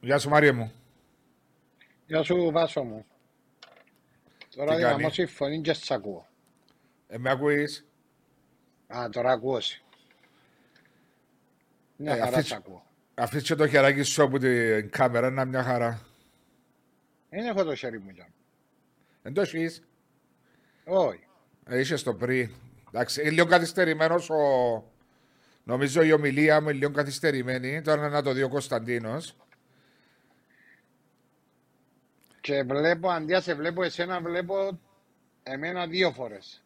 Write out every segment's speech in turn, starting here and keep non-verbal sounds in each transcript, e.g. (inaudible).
Γεια σου Μάρια μου. Γεια σου Βάσο μου. Τώρα Τι κάνει; δυναμώσει η φωνή και σ' ακούω. Ε, με ακούεις; Α, τώρα ακούω σε. Μια Ε, χαρά αφήσου- σ' ακούω. Αφήστε το χεράκι σου από την κάμερα, να μια χαρά. Δεν έχω το χέρι μου για. Δεν το έχεις; Όχι. Ε, είσαι στο πριν. Εντάξει, είναι λίγο καθυστερημένος ο... Νομίζω η ομιλία μου είναι λίγο καθυστερημένη. Τώρα να το δει ο Κωνσταντίνος. Και βλέπω, αντί να σε βλέπω εσένα, βλέπω εμένα δύο φορές.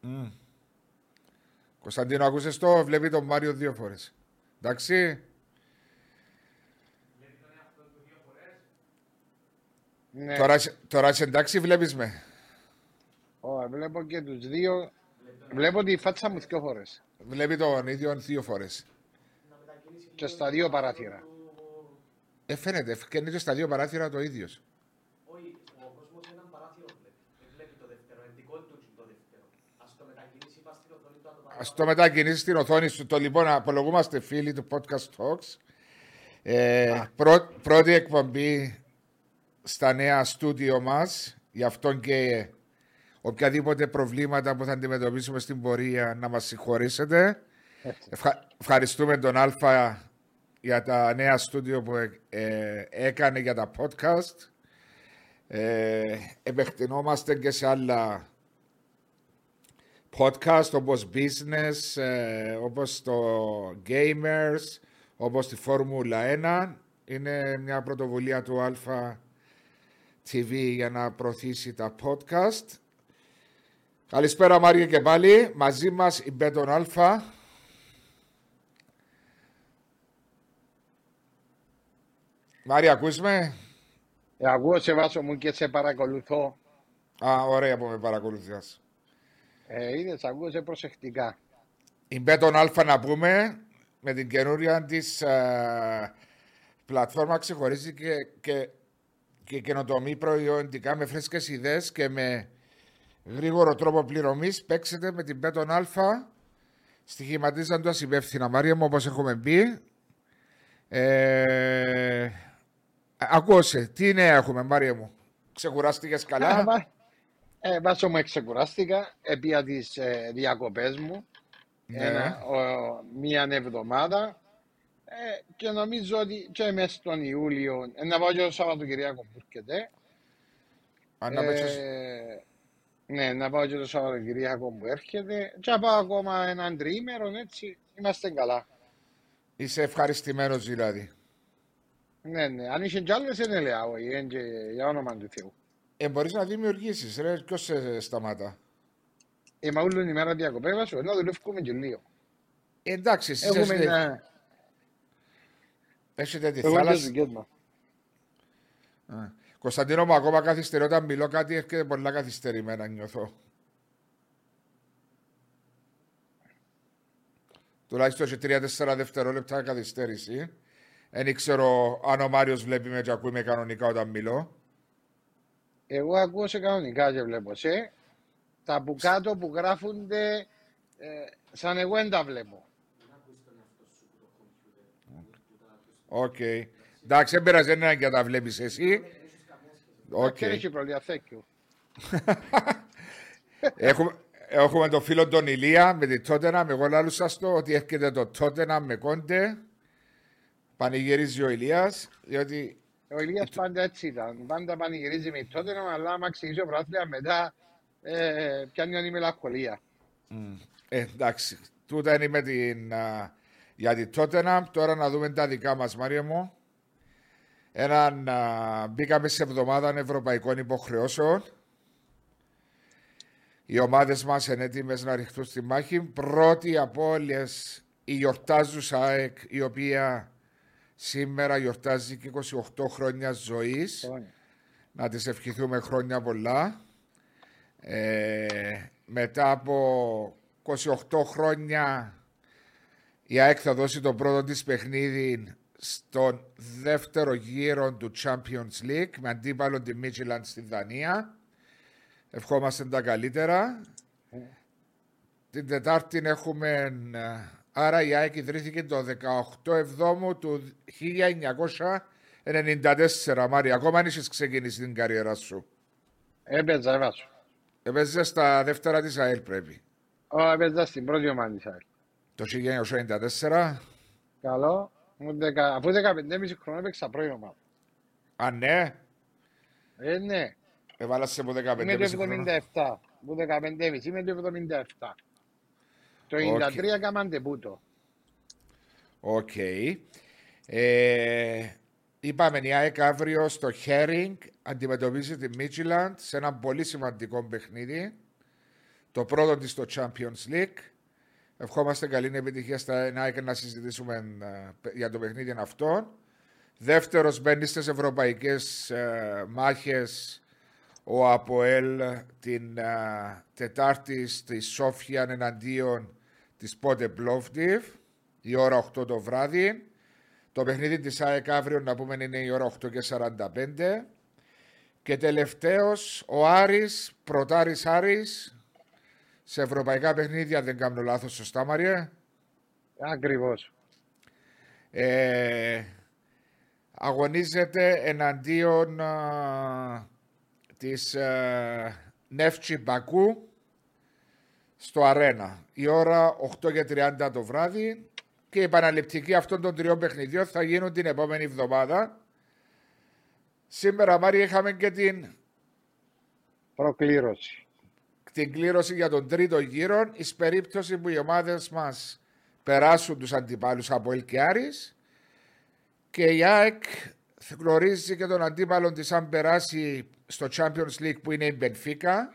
Μμ. Κωνσταντίνο, άκουσες το, βλέπει τον Μάριο δύο φορές. Εντάξει. Ναι. Τώρα, είσαι- τώρα είσαι εντάξει, βλέπεις με. Ω, βλέπω και τους δύο. Βλέπω τη φάτσα μου δύο φορές. Βλέπει τον ίδιο δύο φορές. Και στα δύο παράθυρα. Ε, φαίνεται, φαίνεται στα δύο παράθυρα το ίδιος. Όχι, ο κόσμο έναν παράθυρο βλέπει. Δεν βλέπει το δεύτερο. Εντικό του είναι το δεύτερο. Α το μετακινήσει, πα στην οθόνη του, αν το Α παρακολουθεί. το μετακινήσει στην οθόνη σου. Το λοιπόν, απολογούμαστε φίλοι του Podcast Talks. Ε, πρω- πρώτη εκπομπή στα νέα στούντιο μας. Γι' αυτό και οποιαδήποτε προβλήματα που θα αντιμετωπίσουμε στην πορεία να μας συγχωρήσετε. Ευχα- ευχαριστούμε τον Αλφα για τα νέα στούντιο που ε, ε, έκανε για τα podcast. Ε, επεκτηνόμαστε και σε άλλα podcast όπως business, ε, όπως το gamers, όπως τη Φόρμουλα 1. Είναι μια πρωτοβουλία του Alpha TV για να προωθήσει τα podcast. Καλησπέρα Μάριε και πάλι. Μαζί μας η Μπέτον Αλφα. Μάρια, ακούς με; Ε, ακούω σε Βάσο μου και σε παρακολουθώ. Α, ωραία που με παρακολουθείς. Ε, είδες, ακούω σε προσεκτικά. Η Bet on Alfa να πούμε με την καινούρια της ε, πλατφόρμα ξεχωρίζει και, και, και καινοτομή προϊόντικα με φρέσκες ιδέες και με γρήγορο τρόπο πληρωμής. Παίξετε με την Μπέτον Αλφα. Στοιχηματίζοντας υπεύθυνα. Μάρια μου όπως έχουμε πει ε, Ακούσε, τι νέα έχουμε Μάρια μου. Ξεκουράστηκες καλά; Ε, βα- Ε, Βάσο μου, εξεκουράστηκα επί τις ε, διακοπές μου. Ναι. ένα, ο, μία εβδομάδα. Ε, και νομίζω ότι και μέσα στον Ιούλιο ε, να πάω και το Σαββατοκυριακό που έρχεται. Αν να παίξεις- ε, ναι να πάω και το Σαββατοκυριακό που έρχεται. Και να πάω ακόμα έναν τριήμερο έτσι είμαστε καλά. Είσαι ευχαριστημένος δηλαδή. Ναι ναι. Αν είσαι κι άλλες δεν λέω όχι είναι και για όνομα του Θεού Ε, μπορείς να δημιουργήσεις, ρε. Ποιος σε σταμάτα. ε, μα όλη την ημέρα διακοπές Βάσο, να δουλεύουμε και λίγο Ε, εντάξει, εσείς έχουμε έχετε, ένα έχετε τη έχουμε τις θάλασσα. δουλειές μας Α. Κωνσταντίνο μου, ακόμα καθυστερώ όταν μιλώ κάτι, έρχεται πολλά καθυστερημένα, νιώθω. Τουλάχιστον σε 3-4 δευτερόλεπτα καθυστέρηση. Δεν ξέρω αν ο Μάριος βλέπει με και ακούει με κανονικά όταν μιλώ. Εγώ ακούω σε κανονικά και βλέπω σε. Τα που κάτω που γράφονται ε, σαν εγώ δεν τα βλέπω. Οκ. Εντάξει, δεν πειράζει, δεν είναι ανάγκη να τα βλέπεις εσύ. Οκ. Δεν έχει προβλήμα, thank you. (laughs) Έχουμε, έχουμε τον φίλο τον Ηλία με τη Τότεναμ. Εγώ λάλουσα στο ότι έρχεται το Τότεναμ με Κόντε. Πανηγυρίζει ο Ηλίας, διότι Ο Ηλίας πάντα έτσι ήταν. Πάντα πανηγυρίζει με τότε, αλλά άμα ξεκινήσει ο πρωτάθλημα μετά ε, πιάνει όλη η μελαγχολία. ε, εντάξει, τούτα είναι με την, α, για τη Τότενα. Τώρα να δούμε τα δικά μας, Μάρια μου. Έναν, α, μπήκαμε σε εβδομάδα ευρωπαϊκών υποχρεώσεων. Οι ομάδες μας είναι έτοιμες να ρηχτούν στη μάχη. Πρώτη από όλες η γιορτάζουσα ΑΕΚ, η οποία σήμερα γιορτάζει και 28 χρόνια ζωής. Να της ευχηθούμε χρόνια πολλά. Ε, μετά από 28 χρόνια η ΑΕΚ θα δώσει το πρώτο της παιχνίδι στον δεύτερο γύρο του Champions League με αντίπαλο τη Μίτσιλαντ στη Δανία. Ευχόμαστε τα καλύτερα. Την Τετάρτη έχουμε... ε, Άρα η ΑΕΚ ιδρύθηκε το 18 Εβδόμου του 94, Μάρια. Ακόμα αν είσαι ξεκινήσει την καριέρα σου. Έπαιζα, έβασο. Έπαιζες στα δεύτερα της ΑΕΛ πρέπει. Ω, έπαιζα στην πρώτη ομάδα της ΑΕΛ. Το 1994. Καλό. Μου δεκα- Αφού 15,5 χρόνο έπαιξα πρώτη ομάδα. Α, ναι. Ε, ναι. Έβαλα σε από Είμαι 15 το χρόνια. 77. Μου 15,5. Είμαι το 77. Το 93 έκαναν ντεμπούτο. Οκ. Ε, είπαμε η ΑΕΚ αύριο στο Χέρνινγκ αντιμετωπίζει τη Μίτσιλαντ σε ένα πολύ σημαντικό παιχνίδι. Το πρώτο της στο Champions League. Ευχόμαστε καλή επιτυχία στην ΑΕΚ να συζητήσουμε ε, για το παιχνίδι αυτό. Δεύτερος μπαίνει στις ευρωπαϊκές ε, μάχες ο Αποέλ την ε, Τετάρτη στη Σόφια εναντίον της Πότε Πλόφτιβ η ώρα 8 το βράδυ. Το παιχνίδι της ΑΕΚ αύριο να πούμε είναι η ώρα 8 και 45. Και τελευταίος ο Άρης, πρωτάρης Άρης, σε ευρωπαϊκά παιχνίδια δεν κάνω λάθος σωστά Μαρία. Ακριβώς. Ε, αγωνίζεται εναντίον α, της ε, Νεύτσι Μπακού στο Αρένα. Η ώρα 8 και 30 το βράδυ και η επαναληπτική αυτών των τριών παιχνιδιών θα γίνουν την επόμενη εβδομάδα. Σήμερα, Μάρια, είχαμε και την, Προκλήρωση. την κλήρωση για τον τρίτο γύρο. Εις περίπτωση που οι ομάδες μας περάσουν τους αντιπάλους από Ελ και Άρης και η ΑΕΚ γνωρίζει και τον αντίπαλο της αν περάσει στο Champions League που είναι η Μπενφίκα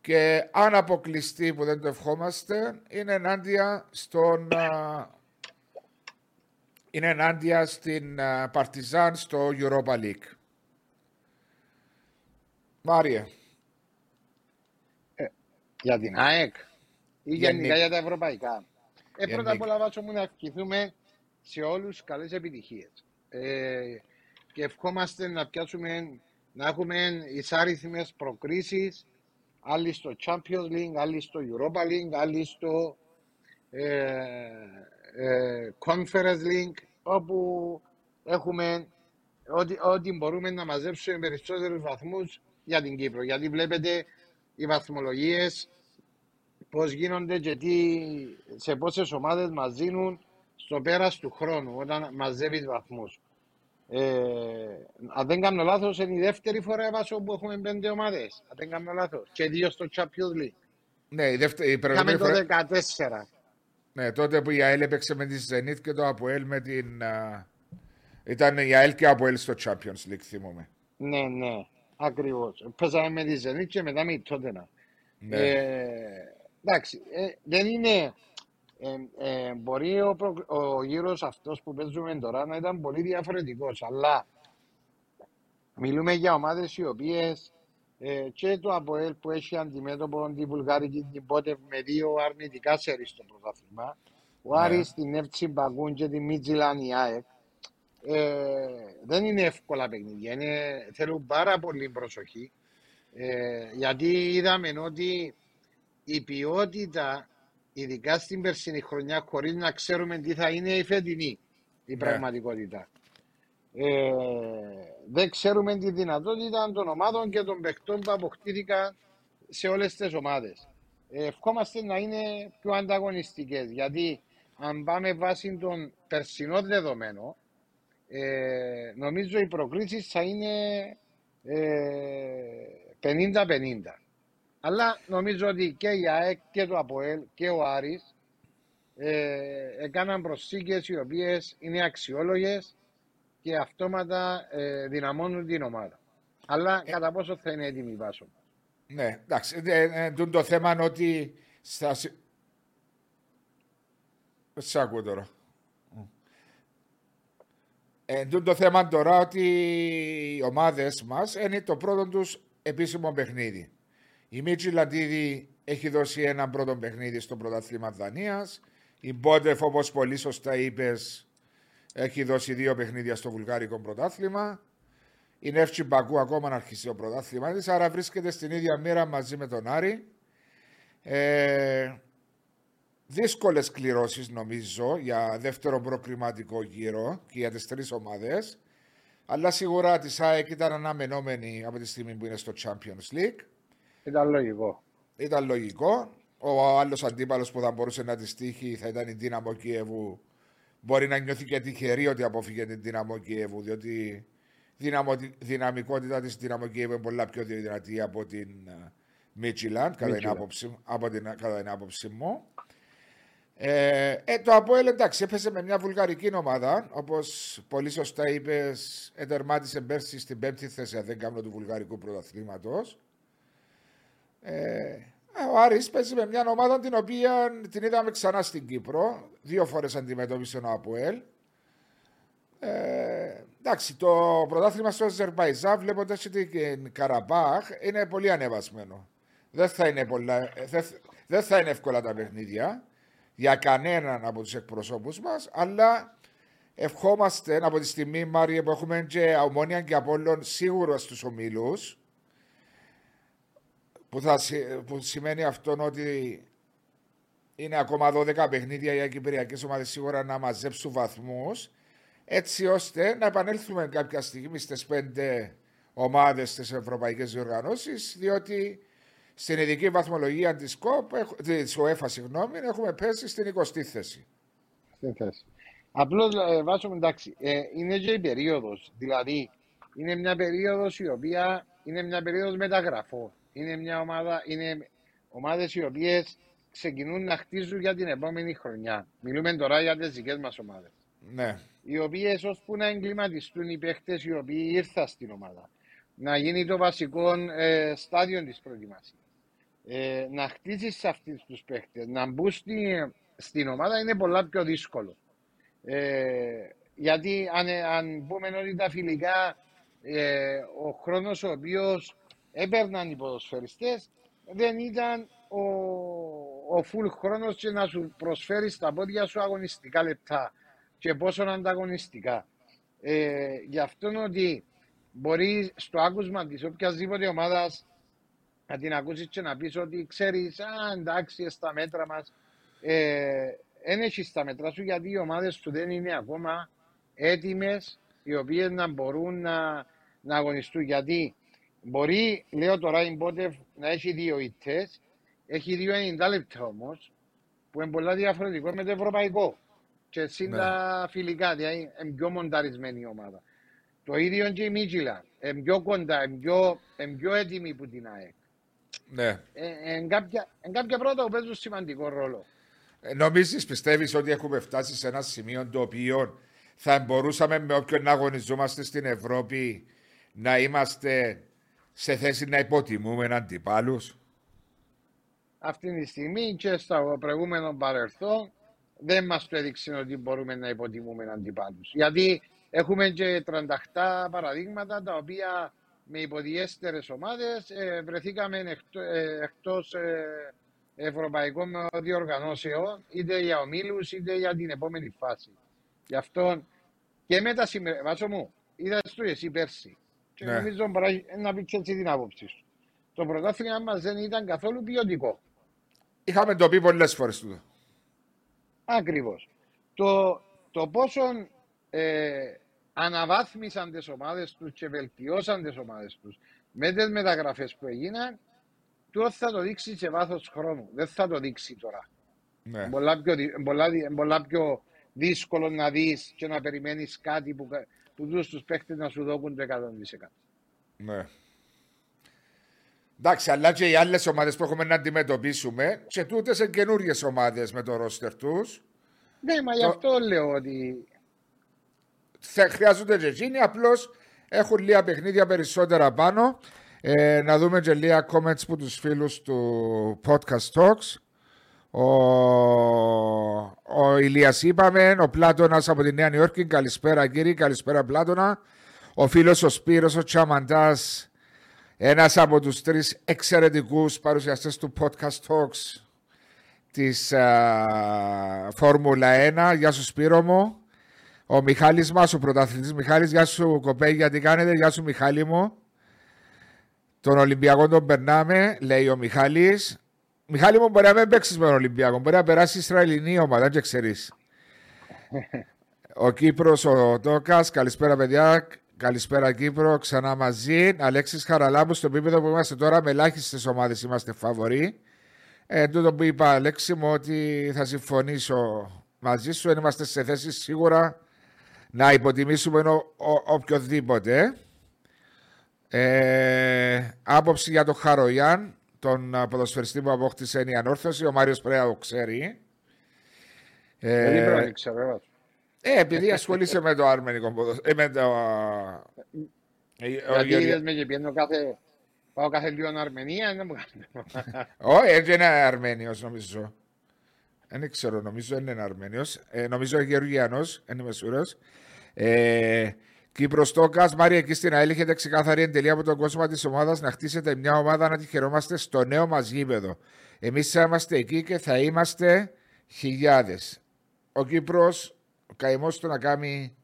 και αν αποκλειστεί που δεν το ευχόμαστε είναι ενάντια στον α, είναι ενάντια στην α, Παρτιζάν στο Europa League. Μάρια. Για την ΑΕΚ ή Για γενικά νι- για τα ευρωπαϊκά. Ε, Για πρώτα απ' νι- όλα βάσο μου να ευχηθούμε σε όλους καλές επιτυχίες. Ε, και ευχόμαστε να πιάσουμε, να έχουμε εισάριθμες προκρίσεις, άλλοι στο Champions League, άλλοι στο Europa League, άλλοι στο ε, ε, Conference League, όπου έχουμε ό,τι, ό,τι μπορούμε να μαζέψουμε περισσότερους βαθμούς για την Κύπρο. Γιατί βλέπετε οι βαθμολογίες πώς γίνονται και τι, σε πόσες ομάδες μας δίνουν στο πέρας του χρόνου όταν μαζεύεις βαθμούς. Ε, αν δεν κάνω λάθος, είναι η δεύτερη φορά βάσο που έχουμε πέντε ομάδες. Αν δεν κάνω λάθος. Και δύο στο Champions League. Ναι, η, δεύτερη, η Είχαμε προηγούμενη το φορά- 14. Ναι, τότε που η ΑΕΛ έπαιξε με τη Zenit και το ΑΠΟΕΛ με την... α, ήταν η ΑΕΛ και ΑΠΟΕΛ στο Champions League, θυμούμαι. Ναι, ναι, ακριβώς. Παίζαμε με τη Zenit και μετά με η Τότενα. Ναι. Ε, εντάξει, ε, δεν είναι. Ε, ε, μπορεί ο, προ, ο γύρος αυτός που παίζουμε τώρα να ήταν πολύ διαφορετικός, αλλά μιλούμε για ομάδες οι οποίες ε, και το ΑΠΟΕΛ που έχει αντιμέτωπο την Βουλγάρικη την πότε με δύο αρνητικά σερί στο πρωτάθλημα, ο Ναι. Άρης την Εύτσι Μπαγκούν και τη Μίτζιλαν η ΑΕΚ, ε, δεν είναι εύκολα παιχνίδια, είναι, θέλουν πάρα πολύ προσοχή, ε, γιατί είδαμε ότι η ποιότητα, ειδικά στην περσινή χρονιά, χωρίς να ξέρουμε τι θα είναι η φετινή, η πραγματικότητα. Ε, δεν ξέρουμε τη δυνατότητα των ομάδων και των παιχτών που αποκτήθηκαν σε όλες τις ομάδες. Ε, ευχόμαστε να είναι πιο ανταγωνιστικές, γιατί αν πάμε βάσει των περσινών δεδομένων, ε, νομίζω οι προκλήσεις θα είναι ε, 50-50. Αλλά νομίζω ότι και η ΑΕΚ και το ΑΠΟΕΛ και ο Άρης ε, έκαναν προσθήκες οι οποίες είναι αξιόλογες και αυτόματα ε, δυναμώνουν την ομάδα. Αλλά κατά πόσο θα είναι έτοιμη η βάσο. Ναι, εντάξει. Ε, ε, ε, τούτο το θέμα είναι ότι. Στα... συ- Σε ακούω τώρα; Ε, τούτο το θέμα τώρα ότι οι ομάδες μας είναι το πρώτο τους επίσημο παιχνίδι. Η Μίτσι Λαντίδη έχει δώσει ένα πρώτο παιχνίδι στο πρωτάθλημα Δανίας. Η Μπόντεφ, όπως πολύ σωστά είπες, έχει δώσει δύο παιχνίδια στο βουλγάρικο πρωτάθλημα. Η Νεύτσι Μπακού ακόμα να αρχίσει το πρωτάθλημα της, άρα βρίσκεται στην ίδια μοίρα μαζί με τον Άρη. Ε, δύσκολες κληρώσεις νομίζω για δεύτερο προκριματικό γύρο και για τις τρεις ομάδες. Αλλά σίγουρα της ΑΕΚ ήταν αναμενόμενη από τη στιγμή που είναι στο Champions League. Ήταν λογικό. Ήταν λογικό. Ο άλλος αντίπαλος που θα μπορούσε να της τύχει θα ήταν η Δύναμο Κιέβου. Μπορεί να νιώθει και τυχερή ότι απόφυγε την Δύναμο Κιέβου, διότι η δυναμικότητα της Δύναμο Κιέβου είναι πολλά πιο δυνατή από την Μίτσιλαντ, κατά, την άποψη, κατά την άποψη μου. Ε, ε, το Αποέλ εντάξει έπεσε με μια βουλγαρική ομάδα. Όπως πολύ σωστά είπες, ετερμάτισε πέρσι στην πέμπτη θέση, αν δεν κάνω του βουλγαρικού πρωταθλήματος. Ε, ο Άρης παίζει με μια ομάδα την οποία την είδαμε ξανά στην Κύπρο. Δύο φορές αντιμετώπισε ο Αποέλ. Ε, εντάξει, το πρωτάθλημα στο Αζερβαϊζά, βλέποντας την Καραμπάχ, είναι πολύ ανεβασμένο. Δεν θα είναι, πολλά, δεν, δεν θα είναι εύκολα τα παιχνίδια για κανέναν από τους εκπροσώπους μας, αλλά ευχόμαστε από τη στιγμή, Μάρια, που έχουμε και ομόνια και απόλλων σίγουρα στους ομίλους, που, θα, που σημαίνει αυτό ότι είναι ακόμα 12 παιχνίδια για κυπριακές ομάδες σίγουρα να μαζέψουν βαθμούς, έτσι ώστε να επανέλθουμε κάποια στιγμή στις πέντε ομάδες της Ευρωπαϊκής Διοργανώσει, διότι στην ειδική βαθμολογία της ΚΟΠ, της ΟΕΦΑ, συγγνώμη, έχουμε πέσει στην 20η θέση. Στην θέση. Απλώς ε, βάζουμε εντάξει, ε, είναι και η περίοδος. Δηλαδή, είναι μια περίοδος η οποία είναι μια περίοδος μεταγραφών. Είναι μια ομάδα, είναι ομάδες οι οποίες ξεκινούν να χτίζουν για την επόμενη χρονιά. Μιλούμε τώρα για τις δικές μας ομάδες. Ναι. Οι οποίες ώσπου να εγκληματιστούν οι παίχτε οι οποίοι ήρθαν στην ομάδα. Να γίνει το βασικό ε, στάδιο της προετοιμασίας ε, να χτίσει αυτούς τους παίχτε, να μπουν στη, στην ομάδα είναι πολλά πιο δύσκολο. Ε, γιατί αν, αν πούμε ότι τα φιλικά, ε, ο χρόνος ο οποίος έπαιρναν οι ποδοσφαιριστές δεν ήταν ο, ο full χρόνος και να σου προσφέρεις στα πόδια σου αγωνιστικά λεπτά και πόσο ανταγωνιστικά. Ε, γι' αυτό ότι μπορεί στο άκουσμα της οποιασδήποτε ομάδας να την ακούσεις και να πεις ότι ξέρεις, α, εντάξει, στα μέτρα μας. Ε, δεν έχεις στα μέτρα σου γιατί οι ομάδες του δεν είναι ακόμα έτοιμες οι οποίες να μπορούν να, να αγωνιστούν. Γιατί μπορεί, λέω τώρα, η Μπότεφ να έχει δύο ηττέ, έχει δύο 90 λεπτά όμως, που είναι πολύ διαφορετικό με το ευρωπαϊκό. Και εσύ ναι. τα φιλικά, δηλαδή είναι πιο μονταρισμένη η ομάδα. Το ίδιο και η Μίτζιλα. Είναι πιο κοντά, είναι πιο, πιο έτοιμη που την ΑΕΚ. Ναι. Ε, εν, κάποια, εν κάποια πρώτα που παίζουν σημαντικό ρόλο. Ε, νομίζεις, πιστεύεις ότι έχουμε φτάσει σε ένα σημείο το οποίο θα μπορούσαμε με όποιον να αγωνιζόμαστε στην Ευρώπη να είμαστε σε θέση να υποτιμούμε αντιπάλους. Αυτή τη στιγμή και στο προηγούμενο παρελθόν δεν μας το έδειξε ότι μπορούμε να υποτιμούμε αντιπάλους. Γιατί έχουμε και 38 παραδείγματα τα οποία με υποδιέστερες ομάδες ε, βρεθήκαμε εκτό, ε, εκτός ε, ευρωπαϊκών διοργανώσεων είτε για ομίλους είτε για την επόμενη φάση. Γι' αυτό και με τα σήμερα, βάσο μου, είδα το εσύ πέρσι και ναι. νομίζω να πεις έτσι την άποψη σου. Το πρωτάθλημα μας δεν ήταν καθόλου ποιοτικό. Είχαμε το πει πολλές φορές τούτο. Ακριβώς. Το, το πόσο ε, αναβάθμισαν τις ομάδες τους και βελτιώσαν τις ομάδες τους με τις μεταγραφές που έγιναν τώρα θα το δείξει σε βάθος χρόνου. Δεν θα το δείξει τώρα. Ναι. Πολλά, πιο, πολλά, πολλά πιο δύσκολο να δεις και να περιμένεις κάτι που, που τους τους παίχτες να σου δώκουν το 100%. Ναι. Εντάξει, αλλά και οι άλλες ομάδες που έχουμε να αντιμετωπίσουμε, και τούτες είναι καινούριες ομάδες με το ρόστερ τους. Ναι, μα το... γι' αυτό λέω ότι θα χρειάζονται και εκείνοι, απλώς έχουν λίγα παιχνίδια περισσότερα πάνω. Ε, να δούμε και λίγα comments που τους φίλους του Podcast Talks. Ο, ο Ηλίας είπαμε, ο Πλάτωνας από τη Νέα Νιόρκη, καλησπέρα κύριε, καλησπέρα Πλάτωνα. Ο φίλος ο Σπύρος, ο Τσαμαντάς, ένας από τους τρεις εξαιρετικούς παρουσιαστές του Podcast Talks της uh, Φόρμουλα 1. Γεια σου Σπύρο μου. Ο Μιχάλης μας, ο πρωταθλητής Μιχάλης, γεια σου κοπέγια, γιατί κάνετε, γεια σου Μιχάλη μου. Τον Ολυμπιακό τον περνάμε, λέει ο Μιχάλης. Μιχάλη μου μπορεί να μην παίξεις με τον Ολυμπιακό, μπορεί να περάσει η Ισραηλινή ομάδα, δεν ξέρεις. ο Κύπρος, ο Τόκας, καλησπέρα παιδιά, καλησπέρα Κύπρο, ξανά μαζί. Αλέξης Χαραλάμπου, στο επίπεδο που είμαστε τώρα, με ελάχιστες ομάδες είμαστε φαβοροί. Ε, τούτο που είπα, Αλέξη μου, ότι θα συμφωνήσω μαζί σου, είμαστε σε θέση σίγουρα να υποτιμήσουμε ο, οποιοδήποτε. Ε, άποψη για τον Χαρογιάν, τον ποδοσφαιριστή που απόκτησε η ανόρθωση, ο Μάριος Πρέα το ξέρει. Ε, Δεν ξέρω. Ε, επειδή ασχολείσαι με το αρμενικό ποδοσφαίρο. Ε, με το... Ε, Γιατί είδες με και πιένω κάθε... Πάω κάθε λίγο Αρμενία, δεν μου κάνεις. Όχι, έτσι είναι Αρμένιος νομίζω. Δεν ξέρω, νομίζω είναι Αρμένιος. Ε, νομίζω είναι Γεωργιανός, είναι Μεσούρος. Ε, Κύπρος Τόκα, Μάρια, εκεί στην ΑΕΛ έχετε ξεκάθαρη εντελεία από τον κόσμο της ομάδας να χτίσετε μια ομάδα να τη χαιρόμαστε στο νέο μας γήπεδο. Εμείς θα είμαστε εκεί και θα είμαστε χιλιάδες. Ο Κύπρος, ο καημός του να κάνει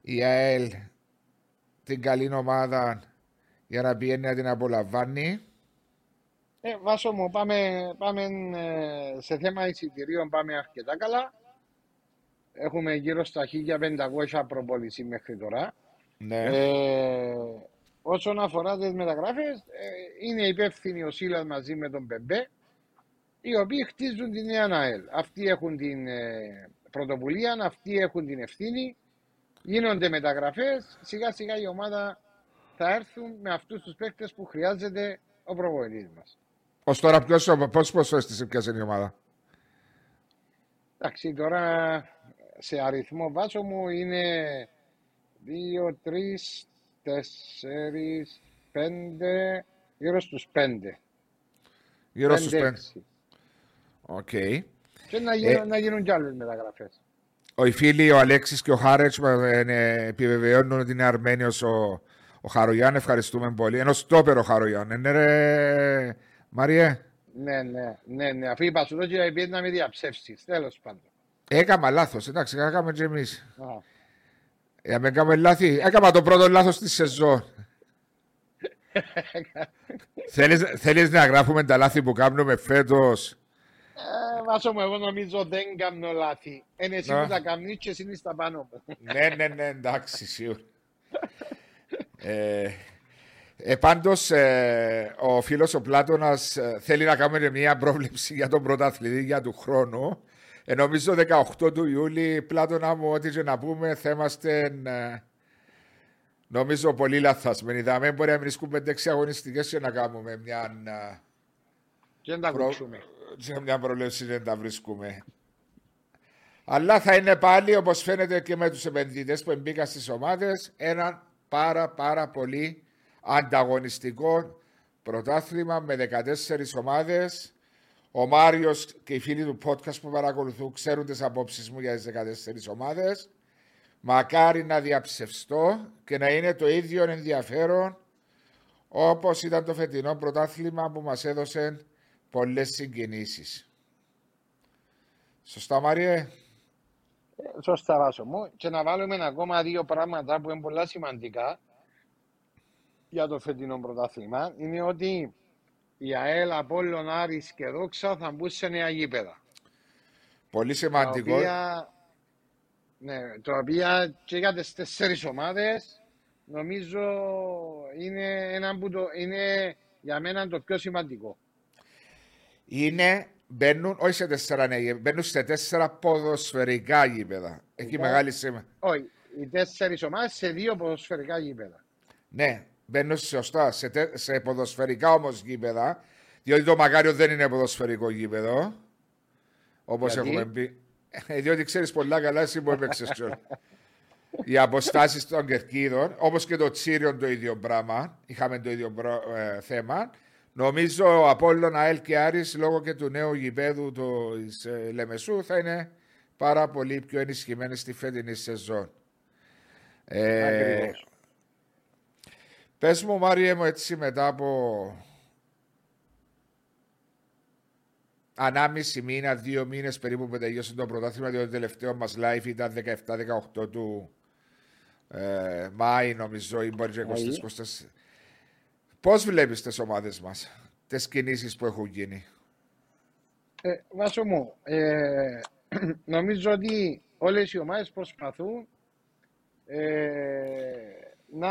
η ΑΕΛ την καλή ομάδα για να πιένει να την απολαμβάνει. Ε, Βάσο μου, πάμε, πάμε ε, σε θέμα εισιτηρίων πάμε αρκετά καλά. Έχουμε γύρω στα 1500 προπόληση μέχρι τώρα. Ναι. Ε, όσον αφορά τις μεταγράφες, ε, είναι υπεύθυνοι ο Σίλας μαζί με τον Μπεμπέ, οι οποίοι χτίζουν την νέα ΑΕΛ. Αυτοί έχουν την ε, πρωτοβουλία, αυτοί έχουν την ευθύνη. Γίνονται μεταγραφές. Σιγά σιγά η ομάδα θα έρθουν με αυτούς τους παίκτες που χρειάζεται ο προπονητής μας. Ω τώρα, πόσο ποσοστή πιάσε η ομάδα; Εντάξει, τώρα σε αριθμό Βάσο μου είναι 2, 3, 4, 5, γύρω στους 5. Γύρω στους 5. OK. Okay. Και να γίνουν, ε, να γίνουν κι άλλες μεταγραφές. Ο φίλοι, ο Αλέξης και ο Χάρετς ε, επιβεβαιώνουν ότι είναι Αρμένιος ο, ο Χαρογιάν. Ευχαριστούμε πολύ. Ενώ στόπερο Χαρογιάν. Είναι ρε Μαριέ. Ναι, ναι, ναι, ναι. Αφού είπα σου το και να με διαψεύσεις. Τέλος πάντων. Έκαμα λάθος, εντάξει, έκαμε και εμείς. Για να μην κάνουμε λάθη. Έκανα το πρώτο λάθος της σεζόν. (laughs) θέλεις, θέλεις να γράφουμε τα λάθη που κάνουμε φέτος; Ε, βάσο μου, εγώ νομίζω δεν κάνω λάθη. Είναι εσύ που τα κάνεις και εσύ στα πάνω μου. ναι, ναι, ναι, εντάξει, σίγουρα. ε, ε, πάντως, ε, ο φίλος ο Πλάτωνας ε, θέλει να κάνουμε μια πρόβλεψη για τον πρωταθλητή για του χρόνου. Ε, νομίζω 18 του Ιούλη, Πλάτωνα μου, ό,τι και να πούμε, θα είμαστε ε, νομίζω πολύ λαθασμένοι. Δεν μπορεί να βρίσκουμε 6 αγωνιστικές και να κάνουμε μια. Ε, και να τα προ... Και μια προλέψη δεν τα βρίσκουμε. Αλλά θα είναι πάλι, όπως φαίνεται και με τους επενδυτές που μπήκαν στις ομάδες, ένα πάρα πάρα πολύ ανταγωνιστικό πρωτάθλημα με 14 ομάδες ο Μάριος και οι φίλοι του podcast που παρακολουθούν ξέρουν τις απόψεις μου για τις 14 ομάδες. Μακάρι να διαψευστώ και να είναι το ίδιο ενδιαφέρον όπως ήταν το φετινό πρωτάθλημα που μας έδωσε πολλές συγκινήσεις. Σωστά, Μάριε; Ε, σωστά, Βάσο μου. Και να βάλουμε ακόμα δύο πράγματα που είναι πολλά σημαντικά για το φετινό πρωτάθλημα. Είναι ότι η ΑΕΛ, Απόλλων, Άρης και Δόξα θα μπουν σε νέα γήπεδα. Πολύ σημαντικό. Τα οποία, ναι, το οποία και για τις τέσσερις ομάδες νομίζω είναι, ένα που το, είναι για μένα το πιο σημαντικό. Είναι, μπαίνουν, όχι σε τέσσερα νέα μπαίνουν σε τέσσερα ποδοσφαιρικά γήπεδα. Έχει λοιπόν, μεγάλη σημασία. Όχι, οι τέσσερις ομάδες σε δύο ποδοσφαιρικά γήπεδα. Ναι, μπαίνουν σωστά σε, τε, σε ποδοσφαιρικά όμως γήπεδα. Διότι το Μακάριο δεν είναι ποδοσφαιρικό γήπεδο. Όπως έχουμε πει. Ε, διότι ξέρεις πολλά καλά, εσύ που έπαιξες Οι αποστάσεις των κερκίδων, όπως και το Τσίριον το ίδιο πράγμα. Είχαμε το ίδιο ε, θέμα. Νομίζω ο Απόλλων, ΑΕΛ και Άρης λόγω και του νέου γηπέδου του ε, Λεμεσού θα είναι πάρα πολύ πιο ενισχυμένοι στη φετινή σεζόν. Ε, Πες μου Μάριε μου έτσι μετά από ανάμιση μήνα, δύο μήνες περίπου που τελειώσε το πρωτάθλημα διότι το τελευταίο μας live ήταν 17-18 του ε, Μάη νομίζω ή μπορεί και 24. Πώς βλέπεις τις ομάδες μας, τις κινήσεις που έχουν γίνει; Ε, Βάσο μου, ε, (clears throat) νομίζω ότι όλες οι ομάδες προσπαθούν ε, να,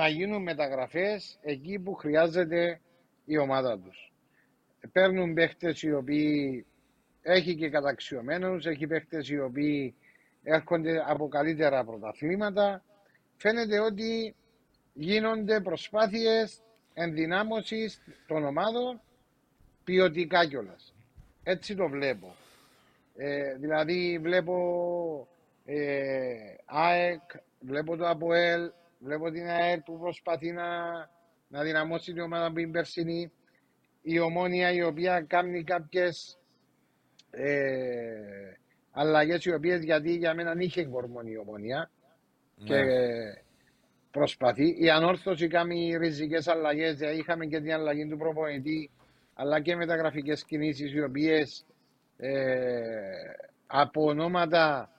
να γίνουν μεταγραφές εκεί που χρειάζεται η ομάδα τους. Παίρνουν παίχτες οι οποίοι έχει και καταξιωμένους, έχει παίχτες οι οποίοι έρχονται από καλύτερα πρωταθλήματα. Φαίνεται ότι γίνονται προσπάθειες ενδυνάμωσης των ομάδων ποιοτικά κιόλας. Έτσι το βλέπω. Ε, δηλαδή βλέπω ε, ΑΕΚ, βλέπω το ΑΠΟΕΛ, βλέπω την ΑΕΛ που προσπαθεί να, να δυναμώσει την ομάδα που είναι περσινή. Η ομόνια η οποία κάνει κάποιες ε, αλλαγές οι οποίες γιατί για μένα είχε κορμόνη η ομόνια ναι. και προσπαθεί. Η ανόρθωση κάνει ριζικές αλλαγές. Δηλαδή είχαμε και την αλλαγή του προπονητή, αλλά και μεταγραφικέ κινήσεις οι οποίες ε, από ονόματα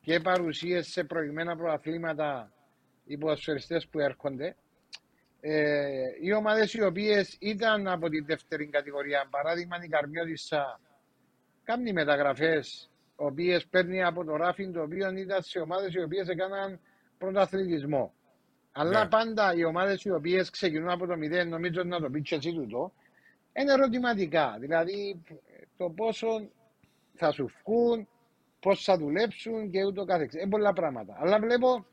και παρουσίες σε προηγμένα προαθλήματα οι ποδοσφαιριστές που έρχονται. Ε, οι ομάδες οι οποίες ήταν από τη δεύτερη κατηγορία, παράδειγμα η Καρμιώτησα, κάνει μεταγραφές, οποίε παίρνει από το ράφιν, το οποίο ήταν σε ομάδες οι οποίες έκαναν πρωταθλητισμό. Αλλά ναι. πάντα οι ομάδες οι οποίες ξεκινούν από το μηδέν, νομίζω να το πει και εσύ τούτο, είναι ερωτηματικά. Δηλαδή το πόσο θα σου βγουν, πώς θα δουλέψουν και ούτω καθεξής. Είναι πολλά πράγματα. Αλλά βλέπω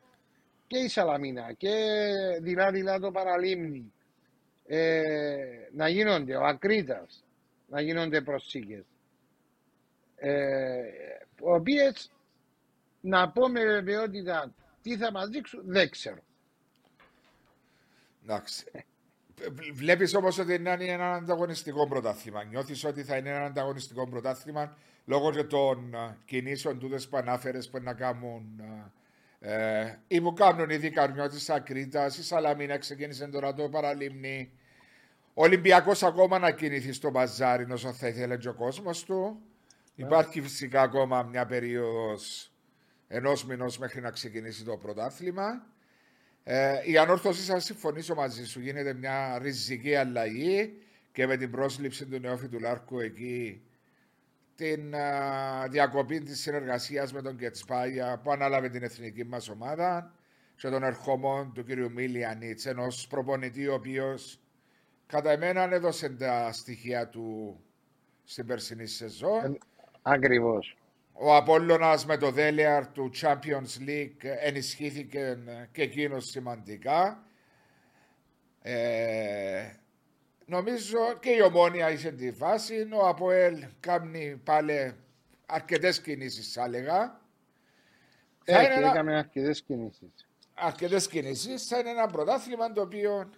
και η Σαλαμίνα και δειλά-δειλά το παραλίμνη ε, να γίνονται, ο Ακρίτας να γίνονται προσήκες. Ε, οποίε να πω με βεβαιότητα τι θα μας δείξουν δεν ξέρω. Εντάξει. Βλέπεις όμως ότι είναι ένα ανταγωνιστικό πρωτάθλημα. Νιώθεις ότι θα είναι ένα ανταγωνιστικό πρωτάθλημα λόγω και των κινήσεων του που ανάφερες που να κάνουν. Ε, ή που κάνουν ήδη καρμιώτη Ακρίτα, η Σαλαμίνα ξεκίνησε τώρα το παραλίμνη. Ο Ολυμπιακός ακόμα να κινηθεί στο μπαζάρι όσο θα ήθελε και ο κόσμος του. Υπάρχει φυσικά ακόμα μια περίοδος ενός μηνός μέχρι να ξεκινήσει το πρωτάθλημα. Ε, η ανόρθωση, θα συμφωνήσω μαζί σου, γίνεται μια ριζική αλλαγή και με την πρόσληψη του νεόφιτου Λάρκου εκεί την α, διακοπή της συνεργασίας με τον Κετσπάγια που ανάλαβε την εθνική μας ομάδα και τον ερχόμον του κ. Μίλιανίτς ενός προπονητή ο οποίος κατά εμένα έδωσε τα στοιχεία του στην περσινή σεζόν. Ε, ακριβώς. Ο Απόλλωνας με το Δέλεαρ του Champions League ενισχύθηκε και εκείνος σημαντικά. Ε, νομίζω και η Ομόνια είσαι τη φάση. Ο Αποέλ κάνει πάλι αρκετές κινήσεις, θα έλεγα. Έχει, ένα... έκαμε αρκετές κινήσεις. Αρκετές κινήσεις. Θα είναι ένα πρωτάθλημα το οποίο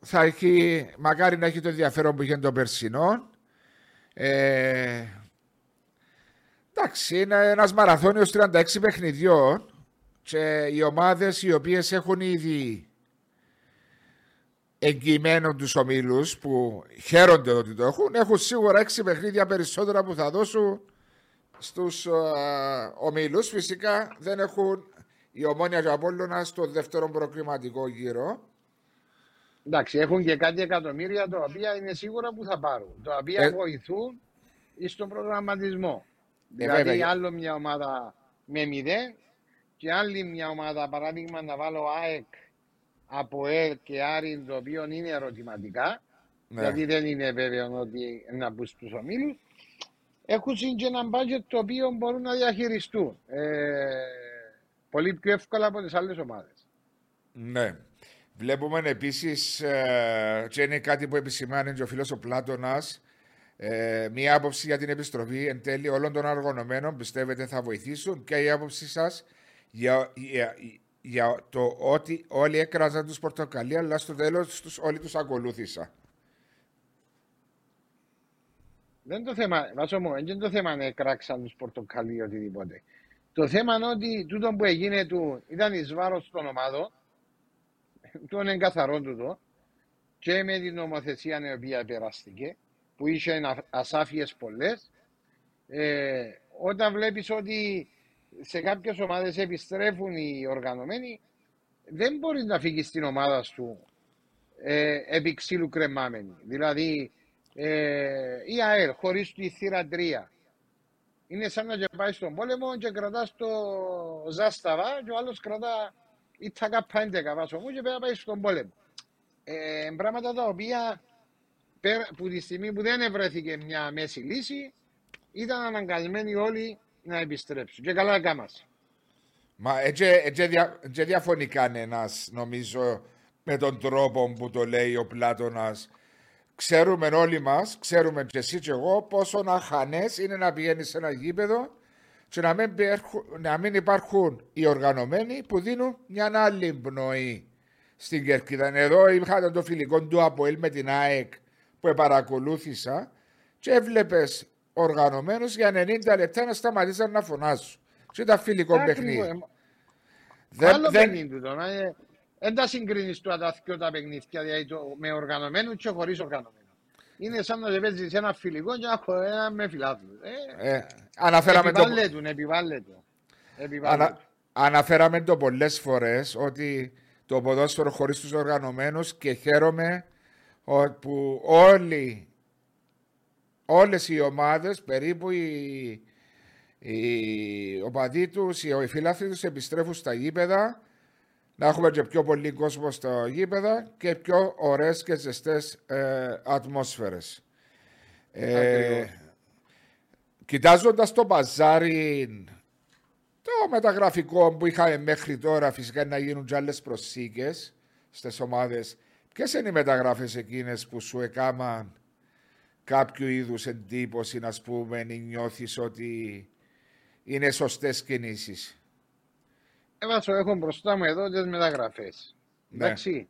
θα έχει, μακάρι να έχει το ενδιαφέρον που είχε το περσινό. Ε, Εντάξει, είναι ένας μαραθώνιος 36 παιχνιδιών και οι ομάδες οι οποίες έχουν ήδη εγγυημένων τους ομίλους που χαίρονται ότι το έχουν, έχουν σίγουρα 6 παιχνίδια περισσότερα που θα δώσουν στους uh, ομίλους. Φυσικά δεν έχουν η Ομόνια και ο Απόλλωνα στο δεύτερο προκριματικό γύρο. Εντάξει, έχουν και κάτι εκατομμύρια τα οποία είναι σίγουρα που θα πάρουν. Τα οποία ε... βοηθούν στον προγραμματισμό. Δηλαδή βέβαια. άλλο μια ομάδα με μηδέν και άλλη μια ομάδα, παράδειγμα να βάλω ΑΕΚ από ΕΡ και Άρη, το οποίο είναι ερωτηματικά, ναι. γιατί δεν είναι βέβαιο ότι να μπουν στους ομίλους, έχουν και ένα μπάτζετ το οποίο μπορούν να διαχειριστούν ε, πολύ πιο εύκολα από τις άλλες ομάδες. Ναι. Βλέπουμε επίσης, ε, και είναι κάτι που επισημάνει και ο φίλος ο Πλάτωνας, ε, μία άποψη για την επιστροφή εν τέλει όλων των αργωνωμένων πιστεύετε θα βοηθήσουν; Και η άποψη σας για, για, για, το ότι όλοι έκραζαν τους πορτοκαλί, αλλά στο τέλος όλοι τους ακολούθησαν. Δεν το θέμα, βάζω μου, δεν το θέμα να έκραξαν τους πορτοκαλί ή οτιδήποτε. Το θέμα είναι ότι τούτο που έγινε του ήταν εις βάρος των ομάδων, το είναι καθαρό τούτο, και με την νομοθεσία η οποία περάστηκε, που είχε ασάφειες πολλές, ε, όταν βλέπεις ότι σε κάποιες ομάδες επιστρέφουν οι οργανωμένοι, δεν μπορείς να φύγεις στην ομάδα σου ε, επί ξύλου κρεμάμενη. Δηλαδή, ε, η ΑΕΛ χωρίς τη θύρα 3 είναι σαν να και πάει στον πόλεμο και κρατάς το ζάσταβα και ο άλλος κρατά η τακαπά 11 βάσο μου και πρέπει να πάει στον πόλεμο. Ε, πράγματα τα οποία πέρα, που τη στιγμή που δεν ευρέθηκε μια μέση λύση ήταν αναγκασμένοι όλοι να επιστρέψουν. Και καλά έκανας. Μα έτσι, έτσι, δια, έτσι διαφωνεί κανένα, νομίζω, με τον τρόπο που το λέει ο Πλάτωνας. Ξέρουμε όλοι μας, ξέρουμε και εσύ και εγώ, πόσο να χανές είναι να πηγαίνεις σε ένα γήπεδο και να μην, να μην υπάρχουν οι οργανωμένοι που δίνουν μια άλλη πνοή στην Κερκίδα. Εδώ είχατε το φιλικό του Αποέλ με την ΑΕΚ που παρακολούθησα και έβλεπες οργανωμένου για 90 λεπτά να σταματήσαν να φωνάζουν. Και ήταν φιλικό παιχνίδι. Δεν, Άλλο δεν... παιχνίδι το, δεν τα συγκρίνεις του αταθκιό τα παιχνίδια δηλαδή το, με οργανωμένους και χωρίς οργανωμένους. Είναι σαν να παίζεις σε ένα φιλικό και ένα με φιλάθλους. Ε, ε, αναφέραμε επιβάλλεται, το... επιβάλλεται. επιβάλλεται. Ανα... Αναφέραμε το πολλές φορές ότι το ποδόσφαιρο χωρίς τους οργανωμένους και χαίρομαι που όλοι όλες οι ομάδες, περίπου οι, οι οπαδοί τους, οι φίλαθλοι τους επιστρέφουν στα γήπεδα να έχουμε και πιο πολύ κόσμο στα γήπεδα και πιο ωραίες και ζεστές ε, ατμόσφαιρες. Ε, κοιτάζοντας το μπαζάρι το μεταγραφικό που είχαμε μέχρι τώρα φυσικά να γίνουν και άλλες προσήκες στις ομάδες ποιες είναι οι μεταγράφες εκείνες που σου έκαναν κάποιο είδους εντύπωση να πούμε ή νιώθεις ότι είναι σωστές κινήσεις. Έβασο, έχω μπροστά μου εδώ τις μεταγραφές. Ναι. Εντάξει.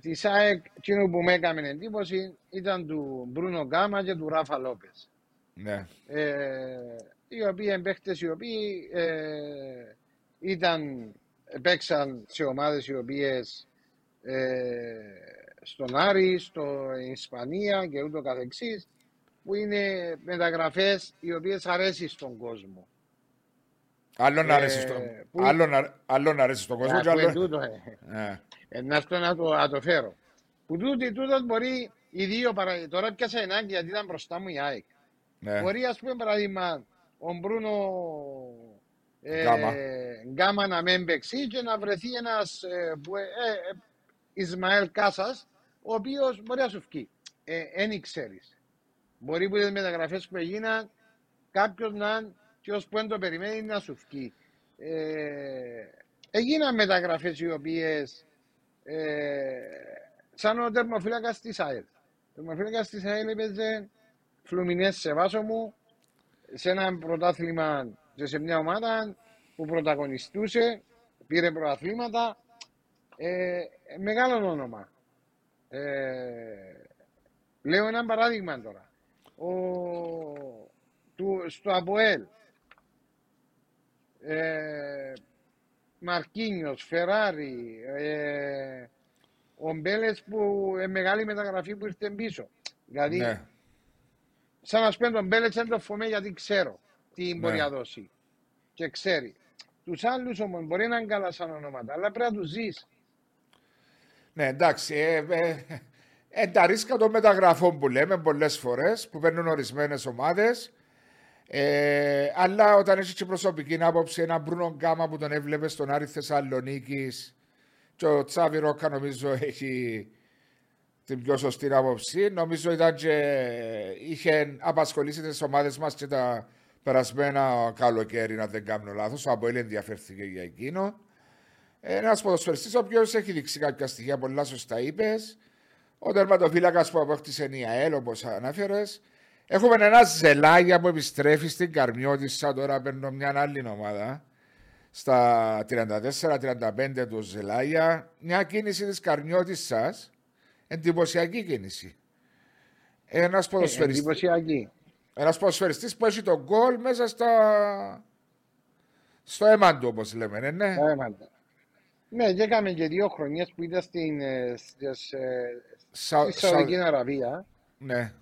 Της ΣΑΕΚ, εκείνο που με έκανε εντύπωση ήταν του Μπρούνο Γκάμα και του Ράφα Λόπες. Ναι. Ε, οι οποίοι εμπαίχτε οι οποίοι ε, ήταν, παίξαν σε ομάδες οι οποίες ε, στον Άρη, στο Ισπανία και ούτω καθεξής που είναι μεταγραφές οι οποίες αρέσεις στον κόσμο. Άλλο να αρέσει στον, που... άλλο να, αρέσει στον κόσμο. και άλλο... τούτο, ε. ε. ε. να αυτό να το, να το φέρω. Που τούτο, τούτος μπορεί οι δύο παρα... Τώρα πιάσα ενάγκη γιατί ήταν μπροστά μου η ΑΕΚ. Ναι. Μπορεί ας πούμε παράδειγμα ο Μπρούνο ε, Γκάμα. Γκάμα να μην παίξει και να βρεθεί ένας ε, ε, ε, Ισμαέλ Κάσας ο οποίος μπορεί να σου βγει. Δεν ε, ξέρει. Μπορεί που τι μεταγραφές που έγιναν κάποιος να και ω που δεν το περιμένει να σου βγει. Ε, έγιναν μεταγραφές οι οποίες ε, σαν ο τερμοφύλακας της ΑΕΛ. Ο τερμοφύλακας της ΑΕΛ έπαιζε φλουμινές σε βάσο μου σε ένα πρωτάθλημα και σε μια ομάδα που πρωταγωνιστούσε, πήρε πρωταθλήματα. Ε, μεγάλο όνομα. Ε, λέω ένα παράδειγμα τώρα. Ο, του, στο Αποέλ, ε, Μαρκίνιος, Φεράρι, ε, ο Μπέλες που είναι μεγάλη μεταγραφή που ήρθε πίσω. Δηλαδή, ναι. σαν να σπέντω τον Μπέλες δεν το φοβάμαι γιατί ξέρω τι ναι. μπορεί να δώσει. Και ξέρει. Τους άλλους όμως μπορεί να είναι καλά σαν ονόματα, αλλά πρέπει να τους ζεις. Ναι, εντάξει. Ε, ε, ε, τα ρίσκα των μεταγραφών που λέμε πολλές φορές που παίρνουν ορισμένες ομάδες. Ε, αλλά όταν έχεις και προσωπική άποψη, ένα Μπρούνο Γκάμα που τον έβλεπες στον Άρη Θεσσαλονίκης και ο Τσάβι Ρόκα νομίζω έχει την πιο σωστή άποψη. Νομίζω ήταν και είχε απασχολήσει τις ομάδες μας και τα περασμένα καλοκαίρι, αν δεν κάνω λάθος. Ο Αποέλ ενδιαφέρθηκε για εκείνο. Ένας ποδοσφαιριστής ο οποίος έχει δείξει κάποια στοιχεία, πολλά σωστά είπες. Ο τερματοφύλακας που απόκτησε η ΑΕΛ, όπως ανάφερε. Έχουμε ένα ζελάγια που επιστρέφει στην Καρμιώτησα. Τώρα παίρνω μια άλλη ομάδα. Στα 34-35 του Ζελάγια. Μια κίνηση της Καρμιώτησα. Εντυπωσιακή κίνηση. Ένας ποδοσφαιριστή. εντυπωσιακή. Ένας ποδοσφαιριστής που έχει τον γκολ μέσα στα... στο αίμα του, όπως λέμε. Ναι, ναι. Ναι, και έκαμε και δύο χρονιές που ήταν στην, ε, στη Σαουδική Αραβία. Ναι.